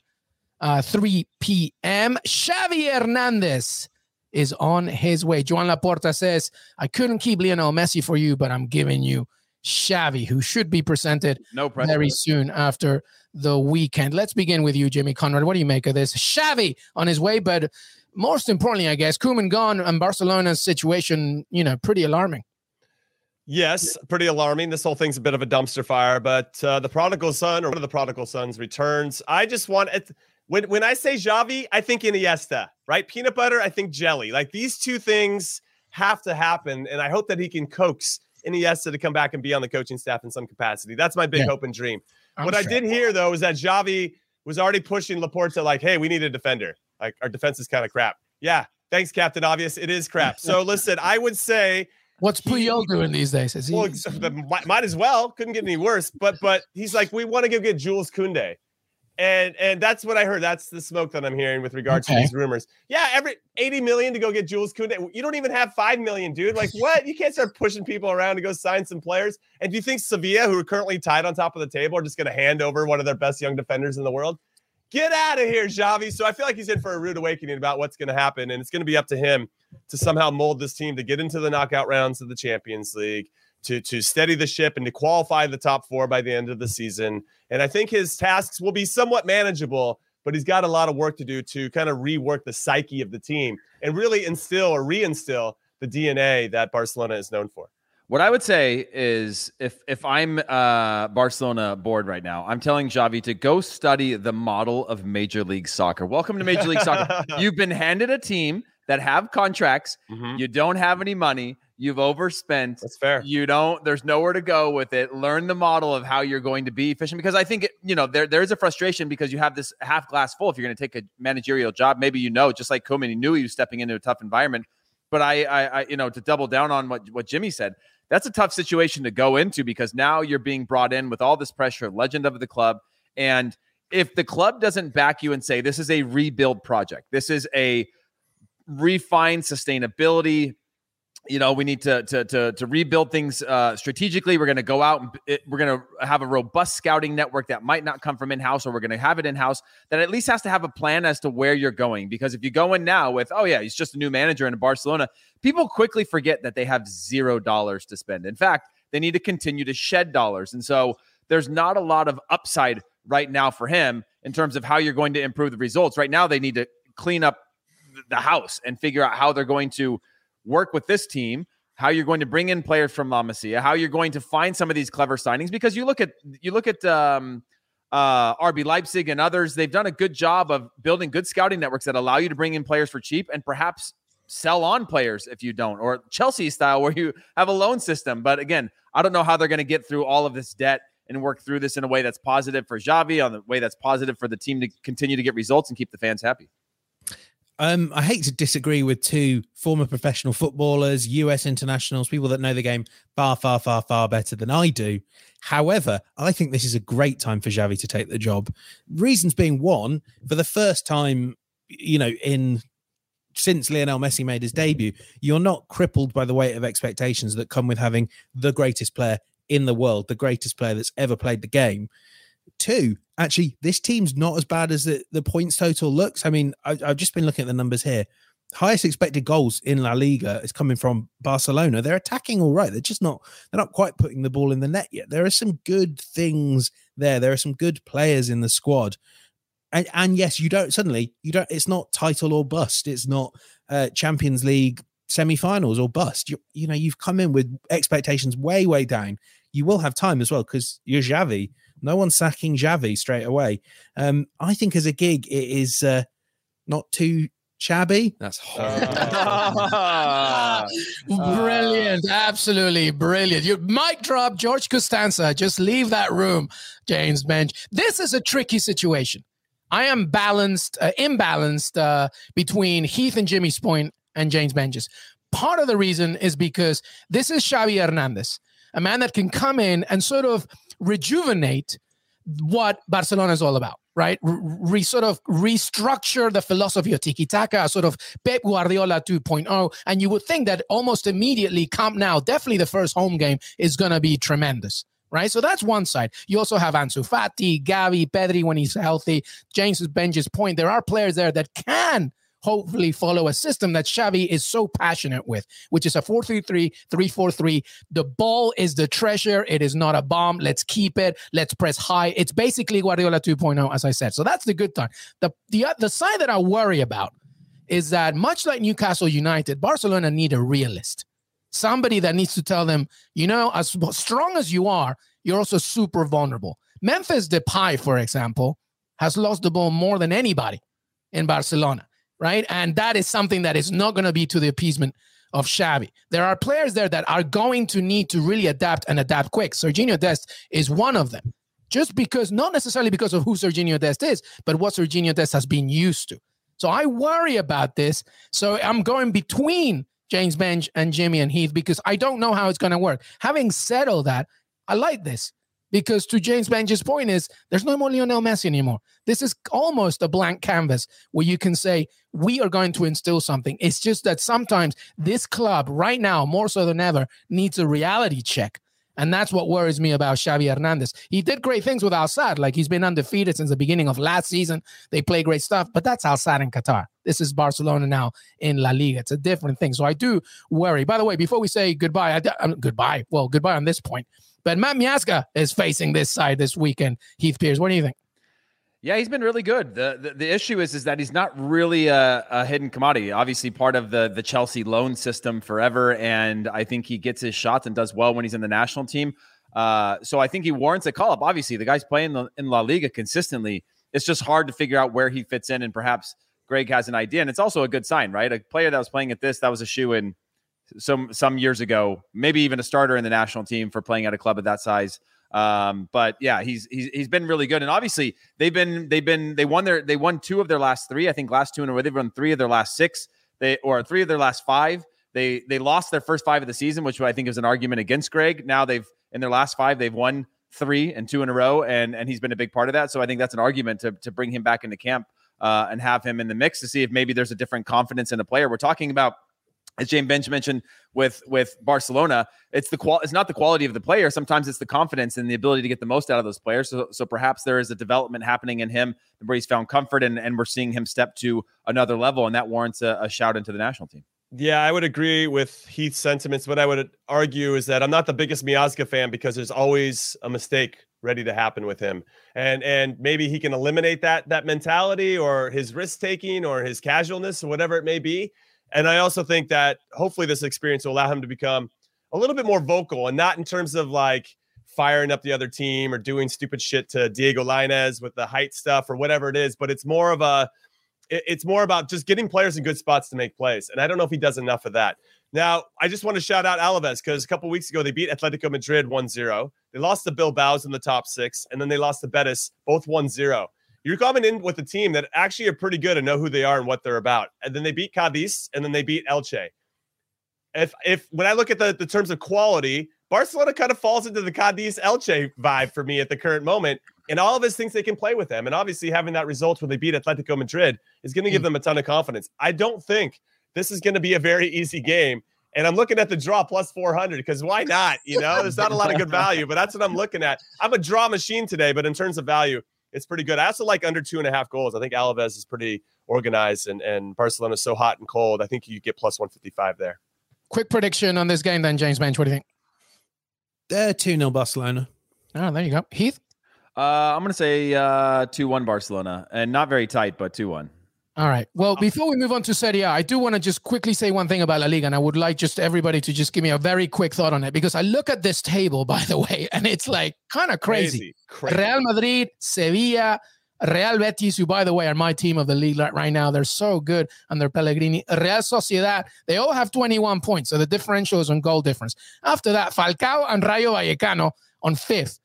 uh, 3 p.m. Xavi Hernandez is on his way. Joan Laporta says, I couldn't keep Lionel Messi for you, but I'm giving you Xavi, who should be presented No very soon after the weekend. Let's begin with you, Jimmy Conrad. What do you make of this? Xavi on his way, but most importantly, I guess, Koeman gone and Barcelona's situation, you know, pretty alarming. Yes, pretty alarming. This whole thing's a bit of a dumpster fire, but uh, the prodigal son or one of the prodigal sons returns. I just want it. When, when I say Xavi, I think Iniesta, right? Peanut butter, I think jelly. Like these two things have to happen. And I hope that he can coax Iniesta to come back and be on the coaching staff in some capacity. That's my big Yeah. hope and dream. I'm what I did hear, though, is that Xavi was already pushing Laporta, like, hey, we need a defender. Like our defense is kind of crap. Yeah. Thanks, Captain Obvious. It is crap. So listen, I would say What's Puyol doing these days? Is he, well, might as well. Couldn't get any worse. But but he's like, we want to go get Jules Koundé, and and that's what I heard. That's the smoke that I'm hearing with regards Okay. to these rumors. Yeah, every 80 million to go get Jules Koundé. You don't even have five million, dude. Like what? You can't start pushing people around to go sign some players. And do you think Sevilla, who are currently tied on top of the table, are just going to hand over one of their best young defenders in the world? Get out of here, Xavi. So I feel like he's in for a rude awakening about what's going to happen, and it's going to be up to him to somehow mold this team to get into the knockout rounds of the Champions League, to to steady the ship and to qualify the top four by the end of the season. And I think his tasks will be somewhat manageable, but he's got a lot of work to do to kind of rework the psyche of the team and really instill or reinstill the DNA that Barcelona is known for. What I would say is if if I'm uh Barcelona board right now, I'm telling Xavi to go study the model of Major League Soccer. Welcome to Major League Soccer. You've been handed a team that have contracts, Mhm. you don't have any money, you've overspent. That's fair. You don't there's nowhere to go with it. Learn the model of how you're going to be efficient because I think it, you know there there is a frustration because you have this half glass full if you're going to take a managerial job, maybe you know just like Koeman he knew he was stepping into a tough environment. But I, I, I, you know, to double down on what what Jimmy said, that's a tough situation to go into because now you're being brought in with all this pressure, legend of the club, and if the club doesn't back you and say this is a rebuild project, this is a refined sustainability. You know, we need to to to, to rebuild things uh, strategically. We're going to go out and it, we're going to have a robust scouting network that might not come from in house, or we're going to have it in house. That at least has to have a plan as to where you're going. Because if you go in now with, oh yeah, he's just a new manager in Barcelona, people quickly forget that they have zero dollars to spend. In fact, they need to continue to shed dollars, and so there's not a lot of upside right now for him in terms of how you're going to improve the results. Right now, they need to clean up the house and figure out how they're going to work with this team, how you're going to bring in players from La Masia, how you're going to find some of these clever signings. Because you look at you look at um, uh, RB Leipzig and others, they've done a good job of building good scouting networks that allow you to bring in players for cheap and perhaps sell on players if you don't, or Chelsea style where you have a loan system. But again, I don't know how they're going to get through all of this debt and work through this in a way that's positive for Xavi, on the way that's positive for the team to continue to get results and keep the fans happy. Um, I hate to disagree with two former professional footballers, US internationals, people that know the game far, far, far, far better than I do. However, I think this is a great time for Xavi to take the job. Reasons being one, for the first time, you know, in since Lionel Messi made his debut, you're not crippled by the weight of expectations that come with having the greatest player in the world, the greatest player that's ever played the game. Two, actually, this team's not as bad as the, the points total looks. I mean, I, I've just been looking at the numbers here. Highest expected goals in La Liga is coming from Barcelona. They're attacking all right. They're just not, they're not quite putting the ball in the net yet. There are some good things there. There are some good players in the squad. And, and yes, you don't suddenly you don't. It's not title or bust. It's not uh, Champions League semi-finals or bust. You, you know, you've come in with expectations way, way down. You will have time as well because you're Xavi. No one's sacking Xavi straight away. Um, I think as a gig, it is uh, not too shabby. That's brilliant. Absolutely brilliant. You mic drop George Costanza. Just leave that room, James Benge. This is a tricky situation. I am balanced, uh, imbalanced uh, between Heath and Jimmy's point and James Benge's. Part of the reason is because this is Xavi Hernandez, a man that can come in and sort of rejuvenate what Barcelona is all about, right? Re, sort of restructure the philosophy of tiki taka, sort of Pep Guardiola 2.0. And you would think that almost immediately, Camp Nou, definitely the first home game, is going to be tremendous. Right, so that's one side. You also have Ansu Fati, Gavi, Pedri when he's healthy. James Benge's point. There are players there that can hopefully follow a system that Xavi is so passionate with, which is a 4-3-3, 3-4-3. The ball is the treasure. It is not a bomb. Let's keep it. Let's press high. It's basically Guardiola 2.0, as I said. So that's the good time. The, the, uh, the side that I worry about is that much like Newcastle United, Barcelona need a realist. Somebody that needs to tell them, you know, as strong as you are, you're also super vulnerable. Memphis Depay, for example, has lost the ball more than anybody in Barcelona right? And that is something that is not going to be to the appeasement of Xavi. There are players there that are going to need to really adapt and adapt quick. Serginho Dest is one of them. Just because, not necessarily because of who Serginho Dest is, but what Serginho Dest has been used to. So I worry about this. So I'm going between James Benge and Jimmy and Heath because I don't know how it's going to work. Having said all that, I like this because to James Benge's point is there's no more Lionel Messi anymore. This is almost a blank canvas where you can say we are going to instill something. It's just that sometimes this club right now more so than ever needs a reality check. And that's what worries me about Xavi Hernandez. He did great things with Al Sadd. Like he's been undefeated since the beginning of last season. They play great stuff, but that's Al Sadd in Qatar. This is Barcelona now in La Liga. It's a different thing. So I do worry. By the way, before we say goodbye, um, goodbye. Well, goodbye on this point. But Matt Miazga is facing this side this weekend. Heath Pearce, what do you think? Yeah, he's been really good. The, the, the issue is is that he's not really a, a, hidden commodity. Obviously, part of the the Chelsea loan system forever, and I think he gets his shots and does well when he's in the national team. Uh, so I think he warrants a call up. Obviously, the guy's playing in La Liga consistently. It's just hard to figure out where he fits in, and perhaps Greg has an idea. And it's also a good sign, right? A player that was playing at this that was a shoe in some some years ago, maybe even a starter in the national team for playing at a club of that size. Um, but yeah, he's he's he's been really good, and obviously they've been they've been they won their they won two of their last three. I think last two in a row. They've won three of their last six. They or three of their last five. They they lost their first five of the season, which I think is an argument against Greg. Now they've in their last five they've won three and two in a row, and and he's been a big part of that. So I think that's an argument to to bring him back into camp uh, and have him in the mix to see if maybe there's a different confidence in a player. We're talking about as James Benge mentioned with with Barcelona, it's the qual it's not the quality of the player. Sometimes it's the confidence and the ability to get the most out of those players. So so perhaps there is a development happening in him where he's found comfort and, and we're seeing him step to another level, and that warrants a, a shout into the national team. Yeah, I would agree with Heath's sentiments. What I would argue is that I'm not the biggest Miazga fan because there's always a mistake ready to happen with him. And and maybe he can eliminate that that mentality or his risk taking or his casualness or whatever it may be. And I also think that hopefully this experience will allow him to become a little bit more vocal and not in terms of like firing up the other team or doing stupid shit to Diego Lainez with the height stuff or whatever it is, but it's more of a it's more about just getting players in good spots to make plays. And I don't know if he does enough of that. Now, I just want to shout out Alaves because a couple weeks ago they beat Atletico Madrid 1-0. They lost to Bilbao's in the top 6 and then they lost to Betis both 1-0 you're coming in with a team that actually are pretty good and know who they are and what they're about. And then they beat Cadiz and then they beat Elche. If if when I look at the, the terms of quality, Barcelona kind of falls into the Cadiz Elche vibe for me at the current moment. And Alaves thinks they can play with them. And obviously having that result when they beat Atletico Madrid is going to give hmm. them a ton of confidence. I don't think this is going to be a very easy game. And I'm looking at the draw plus 400 because why not? You know, there's not a lot of good value, but that's what I'm looking at. I'm a draw machine today, but in terms of value, it's pretty good. I also like under two and a half goals. I think Alaves is pretty organized and, and Barcelona is so hot and cold. I think you get plus 155 there. Quick prediction on this game, then, James Benge. What do you think? Uh, 2 0 Barcelona. Oh, there you go. Heath? Uh, I'm going to say uh, 2 1 Barcelona, and not very tight, but 2 1. All right. Well, before we move on to Serie A, I do want to just quickly say one thing about La Liga, and I would like just everybody to just give me a very quick thought on it because I look at this table, by the way, and it's like kind of crazy. Crazy. Real Madrid, Sevilla, Real Betis, who, by the way, are my team of the league right- now. They're so good under Pellegrini. Real Sociedad, they all have 21 points. So the differential is on goal difference. After that, Falcao and Rayo Vallecano on fifth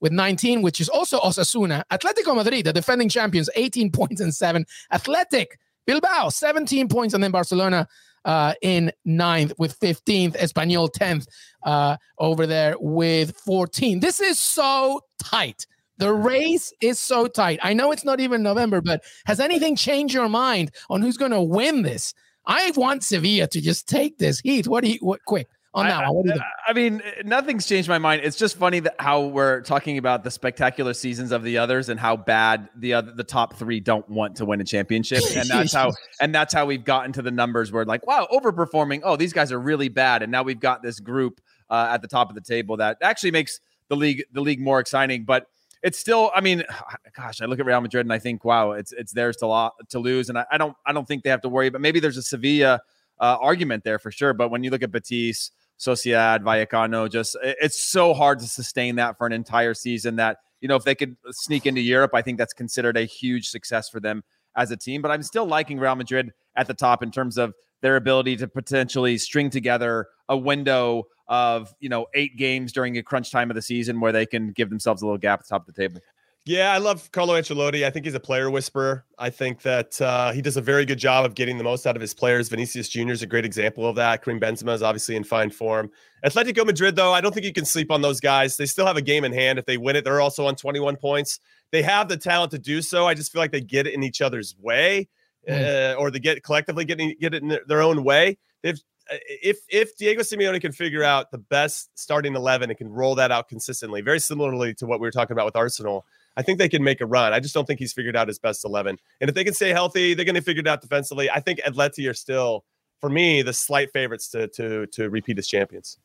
with 19, which is also Osasuna. Atletico Madrid, the defending champions, 18 points and seven. Athletic Bilbao, 17 points. And then Barcelona uh, in ninth with 15th. Espanyol 10th uh, over there with 14. This is so tight. The race is so tight. I know it's not even November, but has anything changed your mind on who's going to win this? I want Sevilla to just take this. Heath, what do you, what, quick on that I, one? What do you think? I mean, nothing's changed my mind. It's just funny that how we're talking about the spectacular seasons of the others and how bad the other the top three don't want to win a championship, and that's how and that's how we've gotten to the numbers where like, wow, overperforming. Oh, these guys are really bad, and now we've got this group uh, at the top of the table that actually makes the league the league more exciting, but. It's still, I mean, gosh, I look at Real Madrid and I think, wow, it's it's theirs to lo- to lose, and I, I don't I don't think they have to worry. But maybe there's a Sevilla uh, argument there for sure. But when you look at Betis, Sociedad, Vallecano, Just it's so hard to sustain that for an entire season. That you know, if they could sneak into Europe, I think that's considered a huge success for them as a team. But I'm still liking Real Madrid at the top in terms of their ability to potentially string together a window of you know eight games during a crunch time of the season where they can give themselves a little gap at the top of the table. Yeah, I love Carlo Ancelotti. I think he's a player whisperer. I think that uh, he does a very good job of getting the most out of his players. Vinicius Jr. is a great example of that. Karim Benzema is obviously in fine form. Atletico Madrid, though, I don't think you can sleep on those guys. They still have a game in hand. If they win it, they're also on 21 points. They have the talent to do so. I just feel like they get it in each other's way, uh, or they get collectively getting get it in their, own way. They've uh, if if Diego Simeone can figure out the best starting 11 and can roll that out consistently, very similarly to what we were talking about with Arsenal, I think they can make a run. I just don't think he's figured out his best 11. And if they can stay healthy, they're going to figure it out defensively. I think Atleti are still, for me, the slight favorites to to to repeat as champions.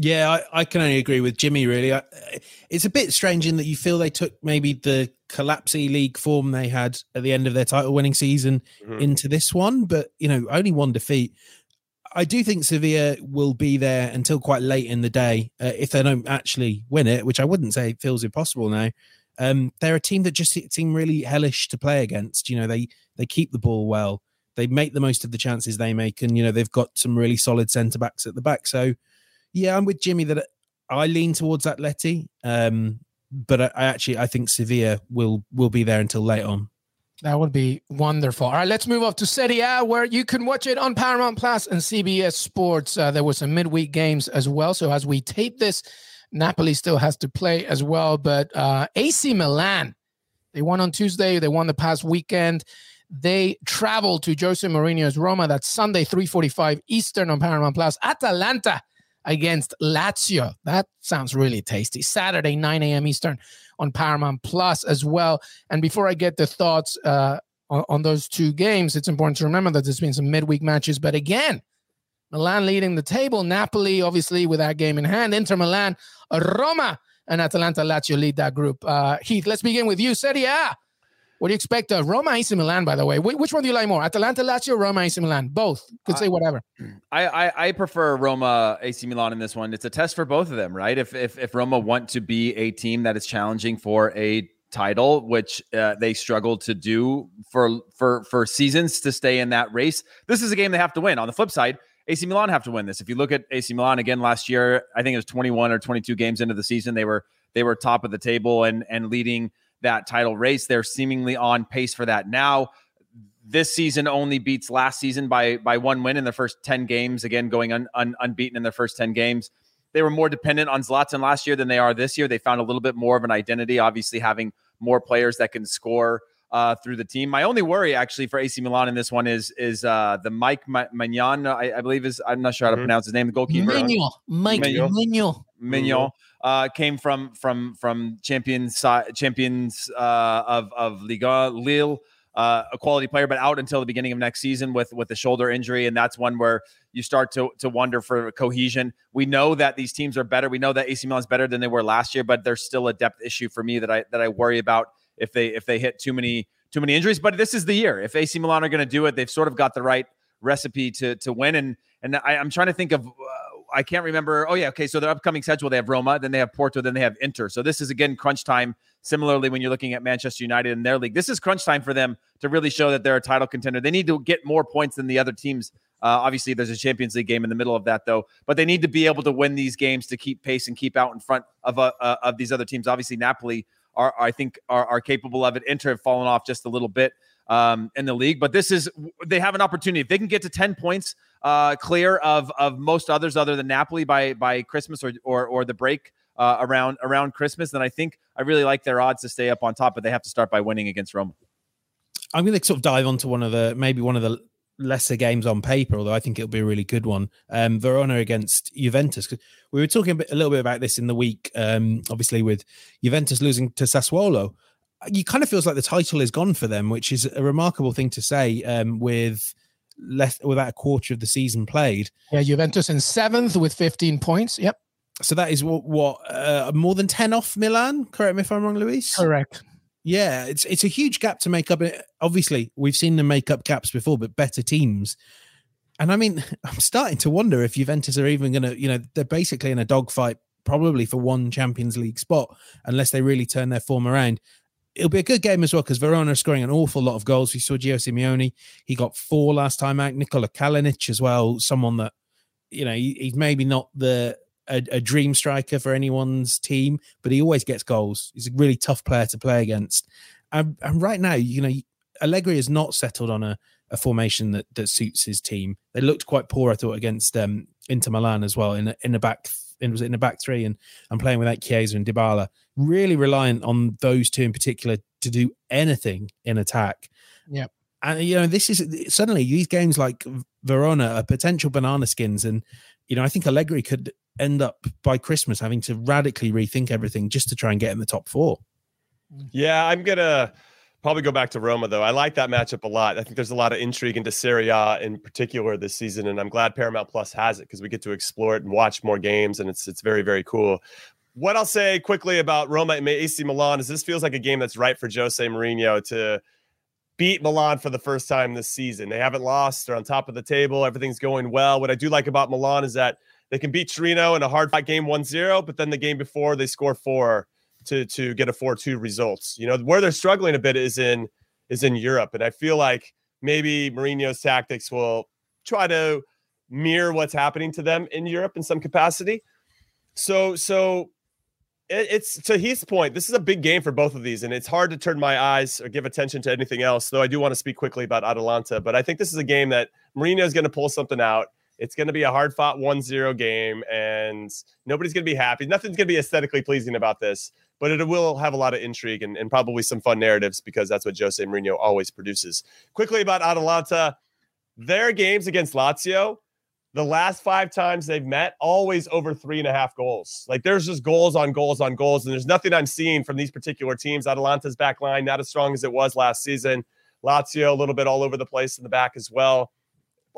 Yeah, I, I can only agree with Jimmy. Really, I, it's a bit strange in that you feel they took maybe the collapsy league form they had at the end of their title-winning season Mhm. into this one, but you know, only one defeat. I do think Sevilla will be there until quite late in the day uh, if they don't actually win it, which I wouldn't say feels impossible now. Um, they're a team that just seem really hellish to play against. You know, they they keep the ball well, they make the most of the chances they make, and you know they've got some really solid centre backs at the back. So, yeah, I'm with Jimmy that I lean towards Atleti, um, but I, I actually I think Sevilla will will be there until late on. That would be wonderful. All right, let's move up to Serie A, where you can watch it on Paramount Plus and CBS Sports. Uh, there were some midweek games as well. So as we tape this, Napoli still has to play as well. But uh, AC Milan, they won on Tuesday. They won the past weekend. They travel to Jose Mourinho's Roma. That's Sunday, 3:45 Eastern on Paramount Plus. Atalanta against Lazio. That sounds really tasty. Saturday, 9 a.m. Eastern on Paramount Plus as well. And before I get the thoughts uh, on, on those two games, it's important to remember that there's been some midweek matches. But again, Milan leading the table, Napoli obviously with that game in hand, Inter Milan, Roma, and Atalanta Lazio lead that group. Uh, Heath, let's begin with you. Serie A. What do you expect? Uh, Roma, AC Milan, by the way. Wh- which one do you like more? Atalanta, Lazio, Roma, AC Milan? Both. Could say whatever. I, I I prefer Roma AC Milan in this one. It's a test for both of them, right? If if if Roma want to be a team that is challenging for a title, which uh, they struggled to do for for for seasons to stay in that race, this is a game they have to win. On the flip side, AC Milan have to win this. If you look at AC Milan again last year, I think it was 21 or 22 games into the season, they were they were top of the table and and leading that title race. They're seemingly on pace for that now this season only beats last season by by one win in the first 10 games again going un, un, unbeaten in their first 10 games they were more dependent on Zlatan last year than they are this year they found a little bit more of an identity obviously having more players that can score uh, through the team my only worry actually for AC Milan in this one is is uh, the Mike Ma- Magnan I, I believe is I'm not sure how to Mhm. pronounce his name the goalkeeper Mignon. Mike Mignon. Mignon. Mignon uh, came from from from champions champions uh, of of Liga Lille. uh, a quality player, but out until the beginning of next season with with a shoulder injury, and that's one where you start to to wonder for cohesion. We know that these teams are better. We know that AC Milan is better than they were last year, but there's still a depth issue for me that I that I worry about if they if they hit too many too many injuries. But this is the year. If AC Milan are going to do it, they've sort of got the right recipe to to win. And and I, am trying to think of. Uh, I can't remember. Oh yeah, okay. So their upcoming schedule, they have Roma, then they have Porto, then they have Inter. So this is again crunch time. Similarly, when you're looking at Manchester United in their league, this is crunch time for them to really show that they're a title contender. They need to get more points than the other teams. Uh, obviously, there's a Champions League game in the middle of that, though. But they need to be able to win these games to keep pace and keep out in front of uh, uh, of these other teams. Obviously, Napoli are, I think, are, are capable of it. Inter have fallen off just a little bit um, in the league. But this is they have an opportunity if they can get to ten points uh, clear of of most others other than Napoli by by Christmas or or, or the break. Uh, around around Christmas, then I think I really like their odds to stay up on top, but they have to start by winning against Roma. I'm going to sort of dive onto one of the maybe one of the lesser games on paper, although I think it'll be a really good one. Um, Verona against Juventus. We were talking a, bit, a, little bit about this in the week, um, obviously with Juventus losing to Sassuolo you kind of feels like the title is gone for them, which is a remarkable thing to say. Um, with less without a quarter of the season played. Yeah, Juventus in seventh with 15 points. Yep. So that is what what uh, more than 10 off Milan. Correct me if I'm wrong, Luis. Correct. Yeah, it's it's a huge gap to make up. Eh, obviously, we've seen them make up gaps before, but better teams. And I mean, I'm starting to wonder if Juventus are even going to, you know, they're basically in a dogfight probably for one Champions League spot unless they really turn their form around it'll be a good game as well because Verona are scoring an awful lot of goals. We saw Gio Simeone; he got four last time out. Nikola Kalinic as well, someone that you know he, he's maybe not the a, a, dream striker for anyone's team, but he always gets goals. He's a really tough player to play against. And, and right now, you know, Allegri has not settled on a, a formation that that suits his team. They looked quite poor, I thought, against um, Inter Milan as well in a, in the back in was in the back three and and playing without Chiesa and Dybala. Really reliant on those two in particular to do anything in attack. Yeah. And you know, this is suddenly these games like Verona are potential banana skins, and you know, I think Allegri could end up by Christmas having to radically rethink everything just to try and get in the top four. Yeah, I'm gonna probably go back to Roma though. I like that matchup a lot. I think there's a lot of intrigue into Serie A in particular this season, and I'm glad Paramount Plus has it because we get to explore it and watch more games, and it's it's very very cool. What I'll say quickly about Roma and AC Milan is this feels like a game that's right for Jose Mourinho to beat Milan for the first time this season. They haven't lost; they're on top of the table. Everything's going well. What I do like about Milan is that they can beat Torino in a hard fight game 1-0, but then the game before they score four to to get a 4-2 results. You know, where they're struggling a bit is in is in Europe. And I feel like maybe Mourinho's tactics will try to mirror what's happening to them in Europe in some capacity. So so it, it's to Heath's point, this is a big game for both of these, and it's hard to turn my eyes or give attention to anything else. Though I do want to speak quickly about Atalanta, but I think this is a game that Mourinho is going to pull something out. It's going to be a hard fought 1 0 game, and nobody's going to be happy. Nothing's going to be aesthetically pleasing about this but it will have a lot of intrigue and, and probably some fun narratives because that's what Jose Mourinho always produces. Quickly about Atalanta, their games against Lazio, the last five times they've met, always over three and a half goals. Like there's just goals on goals on goals, and there's nothing I'm seeing from these particular teams. Atalanta's back line not as strong as it was last season. Lazio a little bit all over the place in the back as well.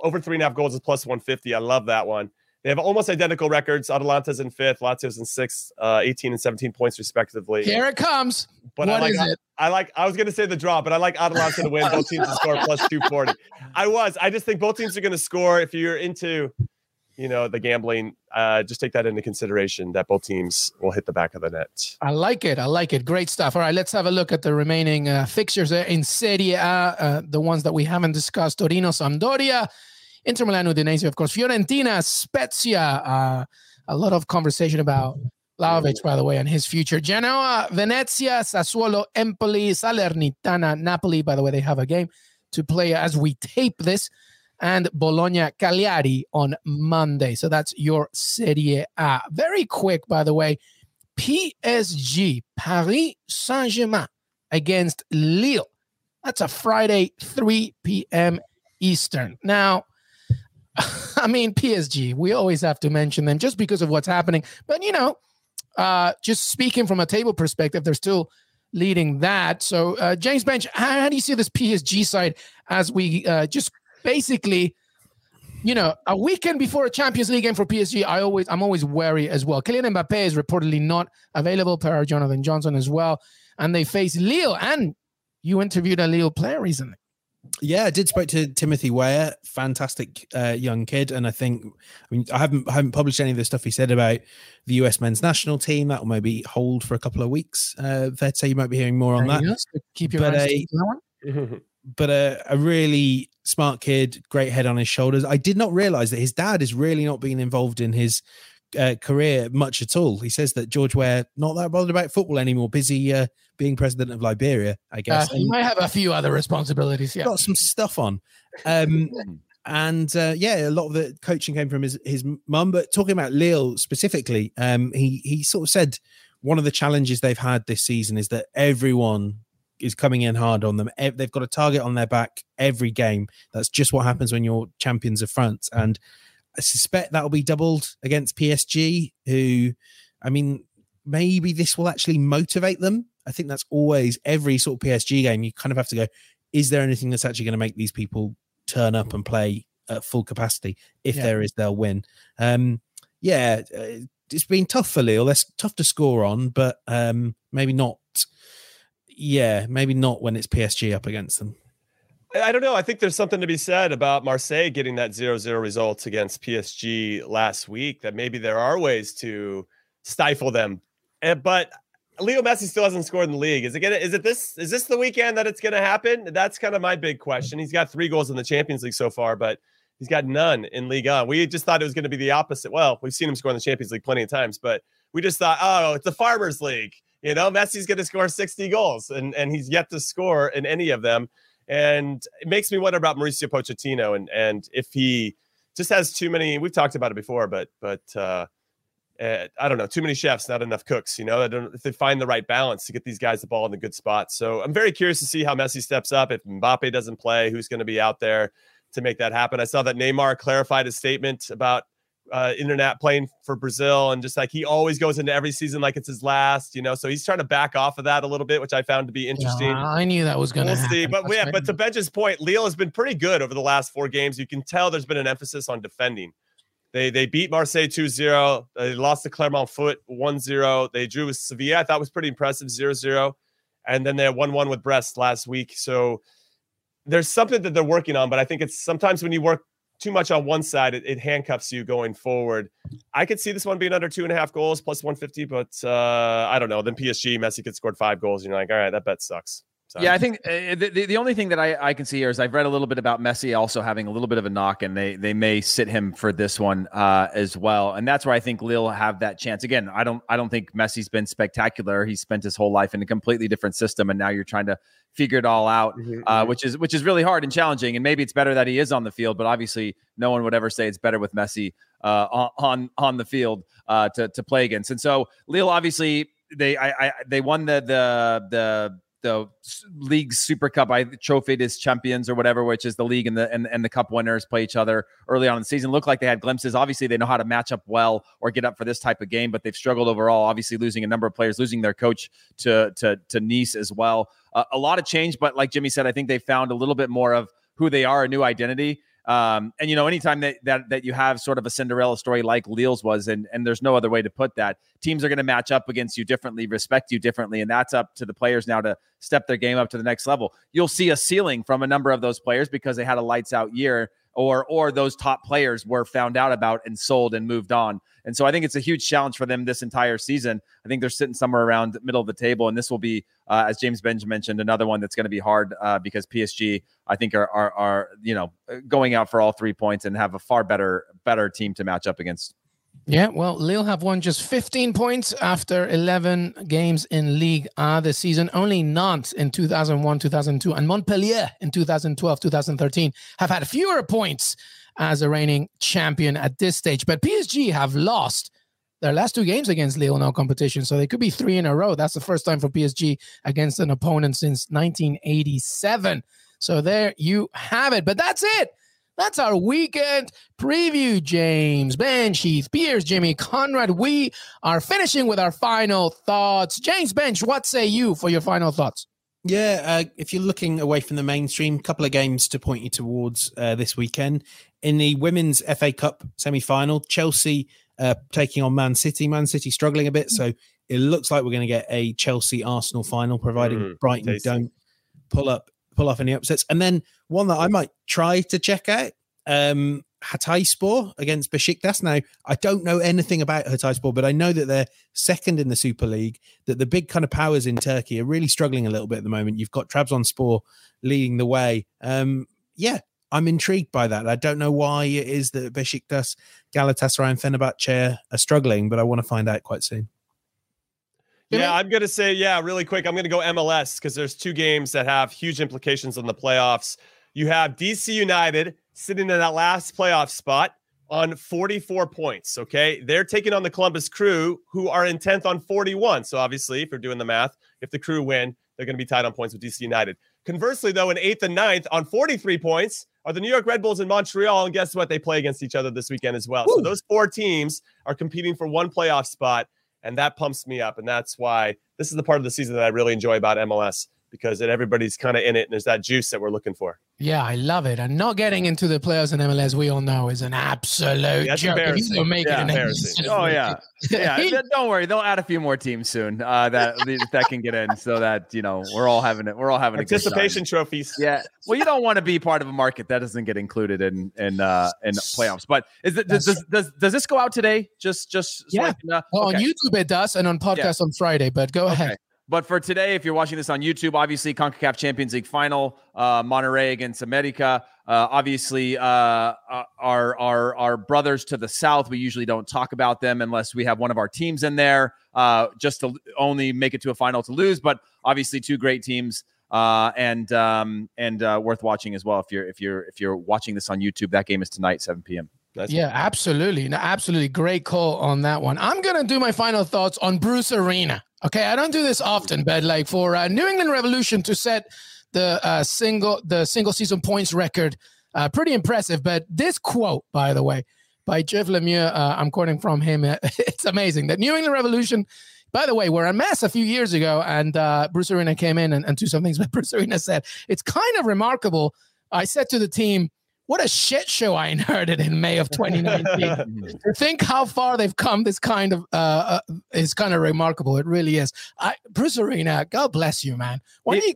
Over three and a half goals is plus 150. I love that one. They have almost identical records. Atalanta's in fifth, Lazio's in sixth, uh, 18 and 17 points respectively. Here it comes. But what I like, is it? I like. I was going to say the draw, but I like Atalanta to win. Both teams to score plus 240. I was. I just think both teams are going to score. If you're into, you know, the gambling, uh, just take that into consideration. That both teams will hit the back of the net. I like it. I like it. Great stuff. All right, let's have a look at the remaining uh, fixtures in Serie A. Uh, the ones that we haven't discussed: Torino, Sampdoria. Inter Milan, Udinese, of course, Fiorentina, Spezia. Uh, a lot of conversation about Vlahovic, by the way, and his future. Genoa, Venezia, Sassuolo, Empoli, Salernitana, Napoli. By the way, they have a game to play as we tape this, and Bologna, Cagliari on Monday. So that's your Serie A. Very quick, by the way. PSG, Paris Saint Germain against Lille. That's a Friday, 3 p.m. Eastern. Now, I mean, PSG, we always have to mention them just because of what's happening. But, you know, uh, just speaking from a table perspective, they're still leading that. So, uh, James Benge, how, how, do you see this PSG side as we uh, just basically, you know, a weekend before a Champions League game for PSG? I always, I'm always wary as well. Kylian Mbappe is reportedly not available per Jonathan Johnson as well, and they face Lille. And you interviewed a Lille player recently. Yeah, I did spoke to Timothy Weah, fantastic uh, young kid, and I think I mean I haven't I haven't published any of the stuff he said about the US men's national team. That will maybe hold for a couple of weeks. Uh, fair to say you might be hearing more on that. keep your but eyes a, one. but a, a really smart kid, great head on his shoulders. I did not realize that his dad is really not being involved in his uh, career much at all. He says that George Weah not that bothered about football anymore, busy uh, being president of Liberia, I guess. Uh, he might have a few other responsibilities. Yeah, got some stuff on. Um, and uh, yeah, a lot of the coaching came from his his mum. But talking about Lille specifically, um, he he sort of said one of the challenges they've had this season is that everyone is coming in hard on them. They've got a target on their back every game. That's just what happens when you're champions of France. And I suspect that'll be doubled against PSG, who, I mean, maybe this will actually motivate them. I think that's always every sort of PSG game. You kind of have to go, is there anything that's actually going to make these people turn up and play at full capacity? If yeah. there is, they'll win. Um, yeah, uh, it's been tough for Lille. That's tough to score on, but um, maybe not. Yeah, maybe not when it's PSG up against them. I don't know. I think there's something to be said about Marseille getting that 0-0 results against PSG last week. That maybe there are ways to stifle them. And, eh, but Leo Messi still hasn't scored in the league. Is it gonna? Is it this? Is this the weekend that it's gonna happen? That's kind of my big question. He's got three goals in the Champions League so far, but he's got none in One. We just thought it was going to be the opposite. Well, we've seen him score in the Champions League plenty of times, but we just thought, oh, it's the Farmers League. You know, Messi's going to score 60 goals, and and he's yet to score in any of them. And it makes me wonder about Mauricio Pochettino and and if he just has too many. We've talked about it before, but but uh, uh, I don't know, too many chefs, not enough cooks. You know, I don't if they find the right balance to get these guys the ball in the good spot. So I'm very curious to see how Messi steps up. If Mbappe doesn't play, who's going to be out there to make that happen? I saw that Neymar clarified his statement about uh, internet playing for Brazil, and just like he always goes into every season like it's his last, you know. So he's trying to back off of that a little bit, which I found to be interesting. Yeah, I knew that was going to we'll happen. see, but That's yeah, but to Benge's point, Lille has been pretty good over the last four games. You can tell there's been an emphasis on defending. They they beat Marseille 2-0. They lost to Clermont Foot 1-0. They drew with Sevilla. I thought was pretty impressive 0-0. And then they had 1-1 with Brest last week. So there's something that they're working on, but I think it's sometimes when you work too much on one side, it, it, handcuffs you going forward. I could see this one being under two and a half goals plus 150, but uh, I don't know. Then PSG, Messi could scored five goals. And you're like, all right, that bet sucks. So. Yeah, I think uh, the, the only thing that I, I can see here is I've read a little bit about Messi also having a little bit of a knock, and they they may sit him for this one uh, as well, and that's where I think Lille have that chance. Again, I don't I don't think Messi's been spectacular. He spent his whole life in a completely different system, and now you're trying to figure it all out, mm-hmm, uh, mm-hmm. which is which is really hard and challenging. And maybe it's better that he is on the field, but obviously no one would ever say it's better with Messi uh, on on the field uh, to to play against. And so Lille obviously they I, I they won the the the the league super cup i trophy is champions or whatever which is the league and the and, and the cup winners play each other early on in the season. Look like they had glimpses. Obviously they know how to match up well or get up for this type of game but they've struggled overall obviously losing a number of players losing their coach to to to nice as well. Uh, a lot of change but like jimmy said i think they found a little bit more of who they are a new identity um, and you know, anytime that that that you have sort of a Cinderella story like Lille's was, and and there's no other way to put that, teams are going to match up against you differently, respect you differently, and that's up to the players now to step their game up to the next level. You'll see a ceiling from a number of those players because they had a lights out year or or those top players were found out about and sold and moved on. And so I think it's a huge challenge for them this entire season. I think they're sitting somewhere around middle of the table, and this will be, uh, as James Benge mentioned, another one that's going to be hard uh, because PSG, I think, are, are are you know going out for all three points and have a far better better team to match up against. Yeah, well, Lille have won just 15 points after 11 games in League A this season. Only Nantes in 2001, 2002, and Montpellier in 2012, 2013 have had fewer points as a reigning champion at this stage. But PSG have lost their last two games against all competition, so they could be three in a row. That's the first time for PSG against an opponent since 1987. So there you have it. But that's it That's our weekend preview. James, Benge, Heath, Pearce, Jimmy, Conrad. We are finishing with our final thoughts. James Benge, what say you for your final thoughts? Yeah, uh, if you're looking away from the mainstream, couple of games to point you towards uh, this weekend. In the Women's FA Cup semi final, Chelsea uh, taking on Man City. Man City struggling a bit. So it looks like we're going to get a Chelsea Arsenal final, providing Mm, Brighton tasty. don't pull up pull off any upsets. And then one that I might try to check out. Um, Hatayspor against Besiktas. Now, I don't know anything about Hatayspor, but I know that they're second in the Super League, that the big kind of powers in Turkey are really struggling a little bit at the moment. You've got Trabzonspor leading the way. Um, yeah, I'm intrigued by that. I don't know why it is that Besiktas, Galatasaray, and Fenerbahce are struggling, but I want to find out quite soon. Yeah, I'm gonna say yeah, really quick. I'm gonna go MLS because there's two games that have huge implications on the playoffs. You have DC United sitting in that last playoff spot on 44 points. Okay, they're taking on the Columbus Crew, who are in 10th on 41. So obviously, if you're doing the math, if the Crew win, they're going to be tied on points with DC United. Conversely, though, in eighth and ninth on 43 points are the New York Red Bulls in Montreal, and guess what? They play against each other this weekend as well. So those four teams are competing for one playoff spot and that pumps me up and that's why this is the part of the season that i really enjoy about mls because everybody's kind of in it and there's that juice that we're looking for Yeah, I love it. And not getting into the players in MLS, we all know, is an absolute That's joke. If he's embarrassing. gonna make Yeah, it embarrassing. Oh yeah, yeah. Don't worry, they'll add a few more teams soon. Uh, that that can get in, so that you know we're all having it. We're all having a good time. participation trophies Yeah. Well, you don't want to be part of a market that doesn't get included in in uh in playoffs. But is it does does, does, does this go out today? Just just so Yeah. can, uh, Well, okay. on YouTube it does, and on podcast on Friday. But go ahead. But for today, if you're watching this on YouTube, obviously CONCACAF Champions League final, uh, Monterrey against America. Uh, obviously, uh, uh, our our our brothers to the south. We usually don't talk about them unless we have one of our teams in there, uh, just to only make it to a final to lose. But obviously, two great teams. Uh, and um, and worth watching as well. If you're if you're if you're watching this on YouTube, that game is tonight, 7 p.m. That's Yeah, absolutely. No, absolutely. Great call on that one. I'm going to do my final thoughts on Bruce Arena. Okay. I don't do this often, but like for uh, New England Revolution to set the uh, single the single season points record, uh, pretty impressive. But this quote, by the way, by Jeff Lemieux, uh, I'm quoting from him. it's amazing that New England Revolution. By the way, were a mess a few years ago, and uh, Bruce Arena came in and, and do some things. But Bruce Arena said it's kind of remarkable. I said to the team, "What a shit show I inherited in May of 2019." to think how far they've come this kind of uh, uh is kind of remarkable it really is i bruce arena god bless you man why do you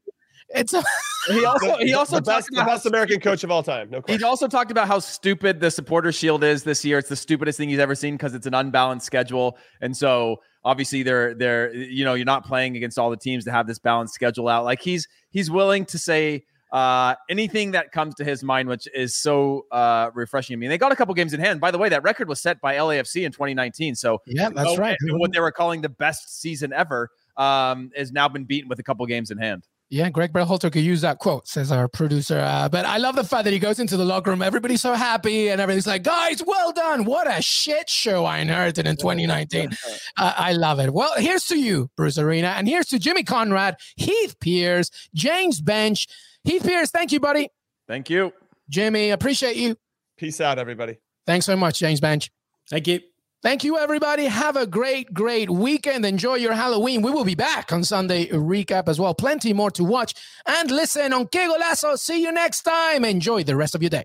it's a, He also he also the best, talked the best american coach of all time no question. He also talked about how stupid the supporter shield is this year. It's the stupidest thing he's ever seen because it's an unbalanced schedule. And so obviously they're they're you know, you're not playing against all the teams to have this balanced schedule out. Like he's he's willing to say uh anything that comes to his mind, which is so uh refreshing to me. And they got a couple games in hand. By the way, that record was set by LAFC in 2019. So yeah that's oh, right what they were calling the best season ever um has now been beaten with a couple games in hand. yeah greg Berhalter could use that quote says our producer uh, but i love the fact that he goes into the locker room everybody's so happy and everything's like guys well done what a shit show i inherited in 2019 Uh, I love it. Well, here's to you, Bruce Arena, and here's to Jimmy Conrad, Heath Pearce, James Benge. Heath Pearce, thank you, buddy. Thank you. Jimmy, appreciate you. peace out everybody Thanks so much, James Benge. Thank you. Thank you, everybody. Have a great, great weekend. Enjoy your Halloween. We will be back on Sunday recap as well. Plenty more to watch and listen on Que Golazo. See you next time. Enjoy the rest of your day.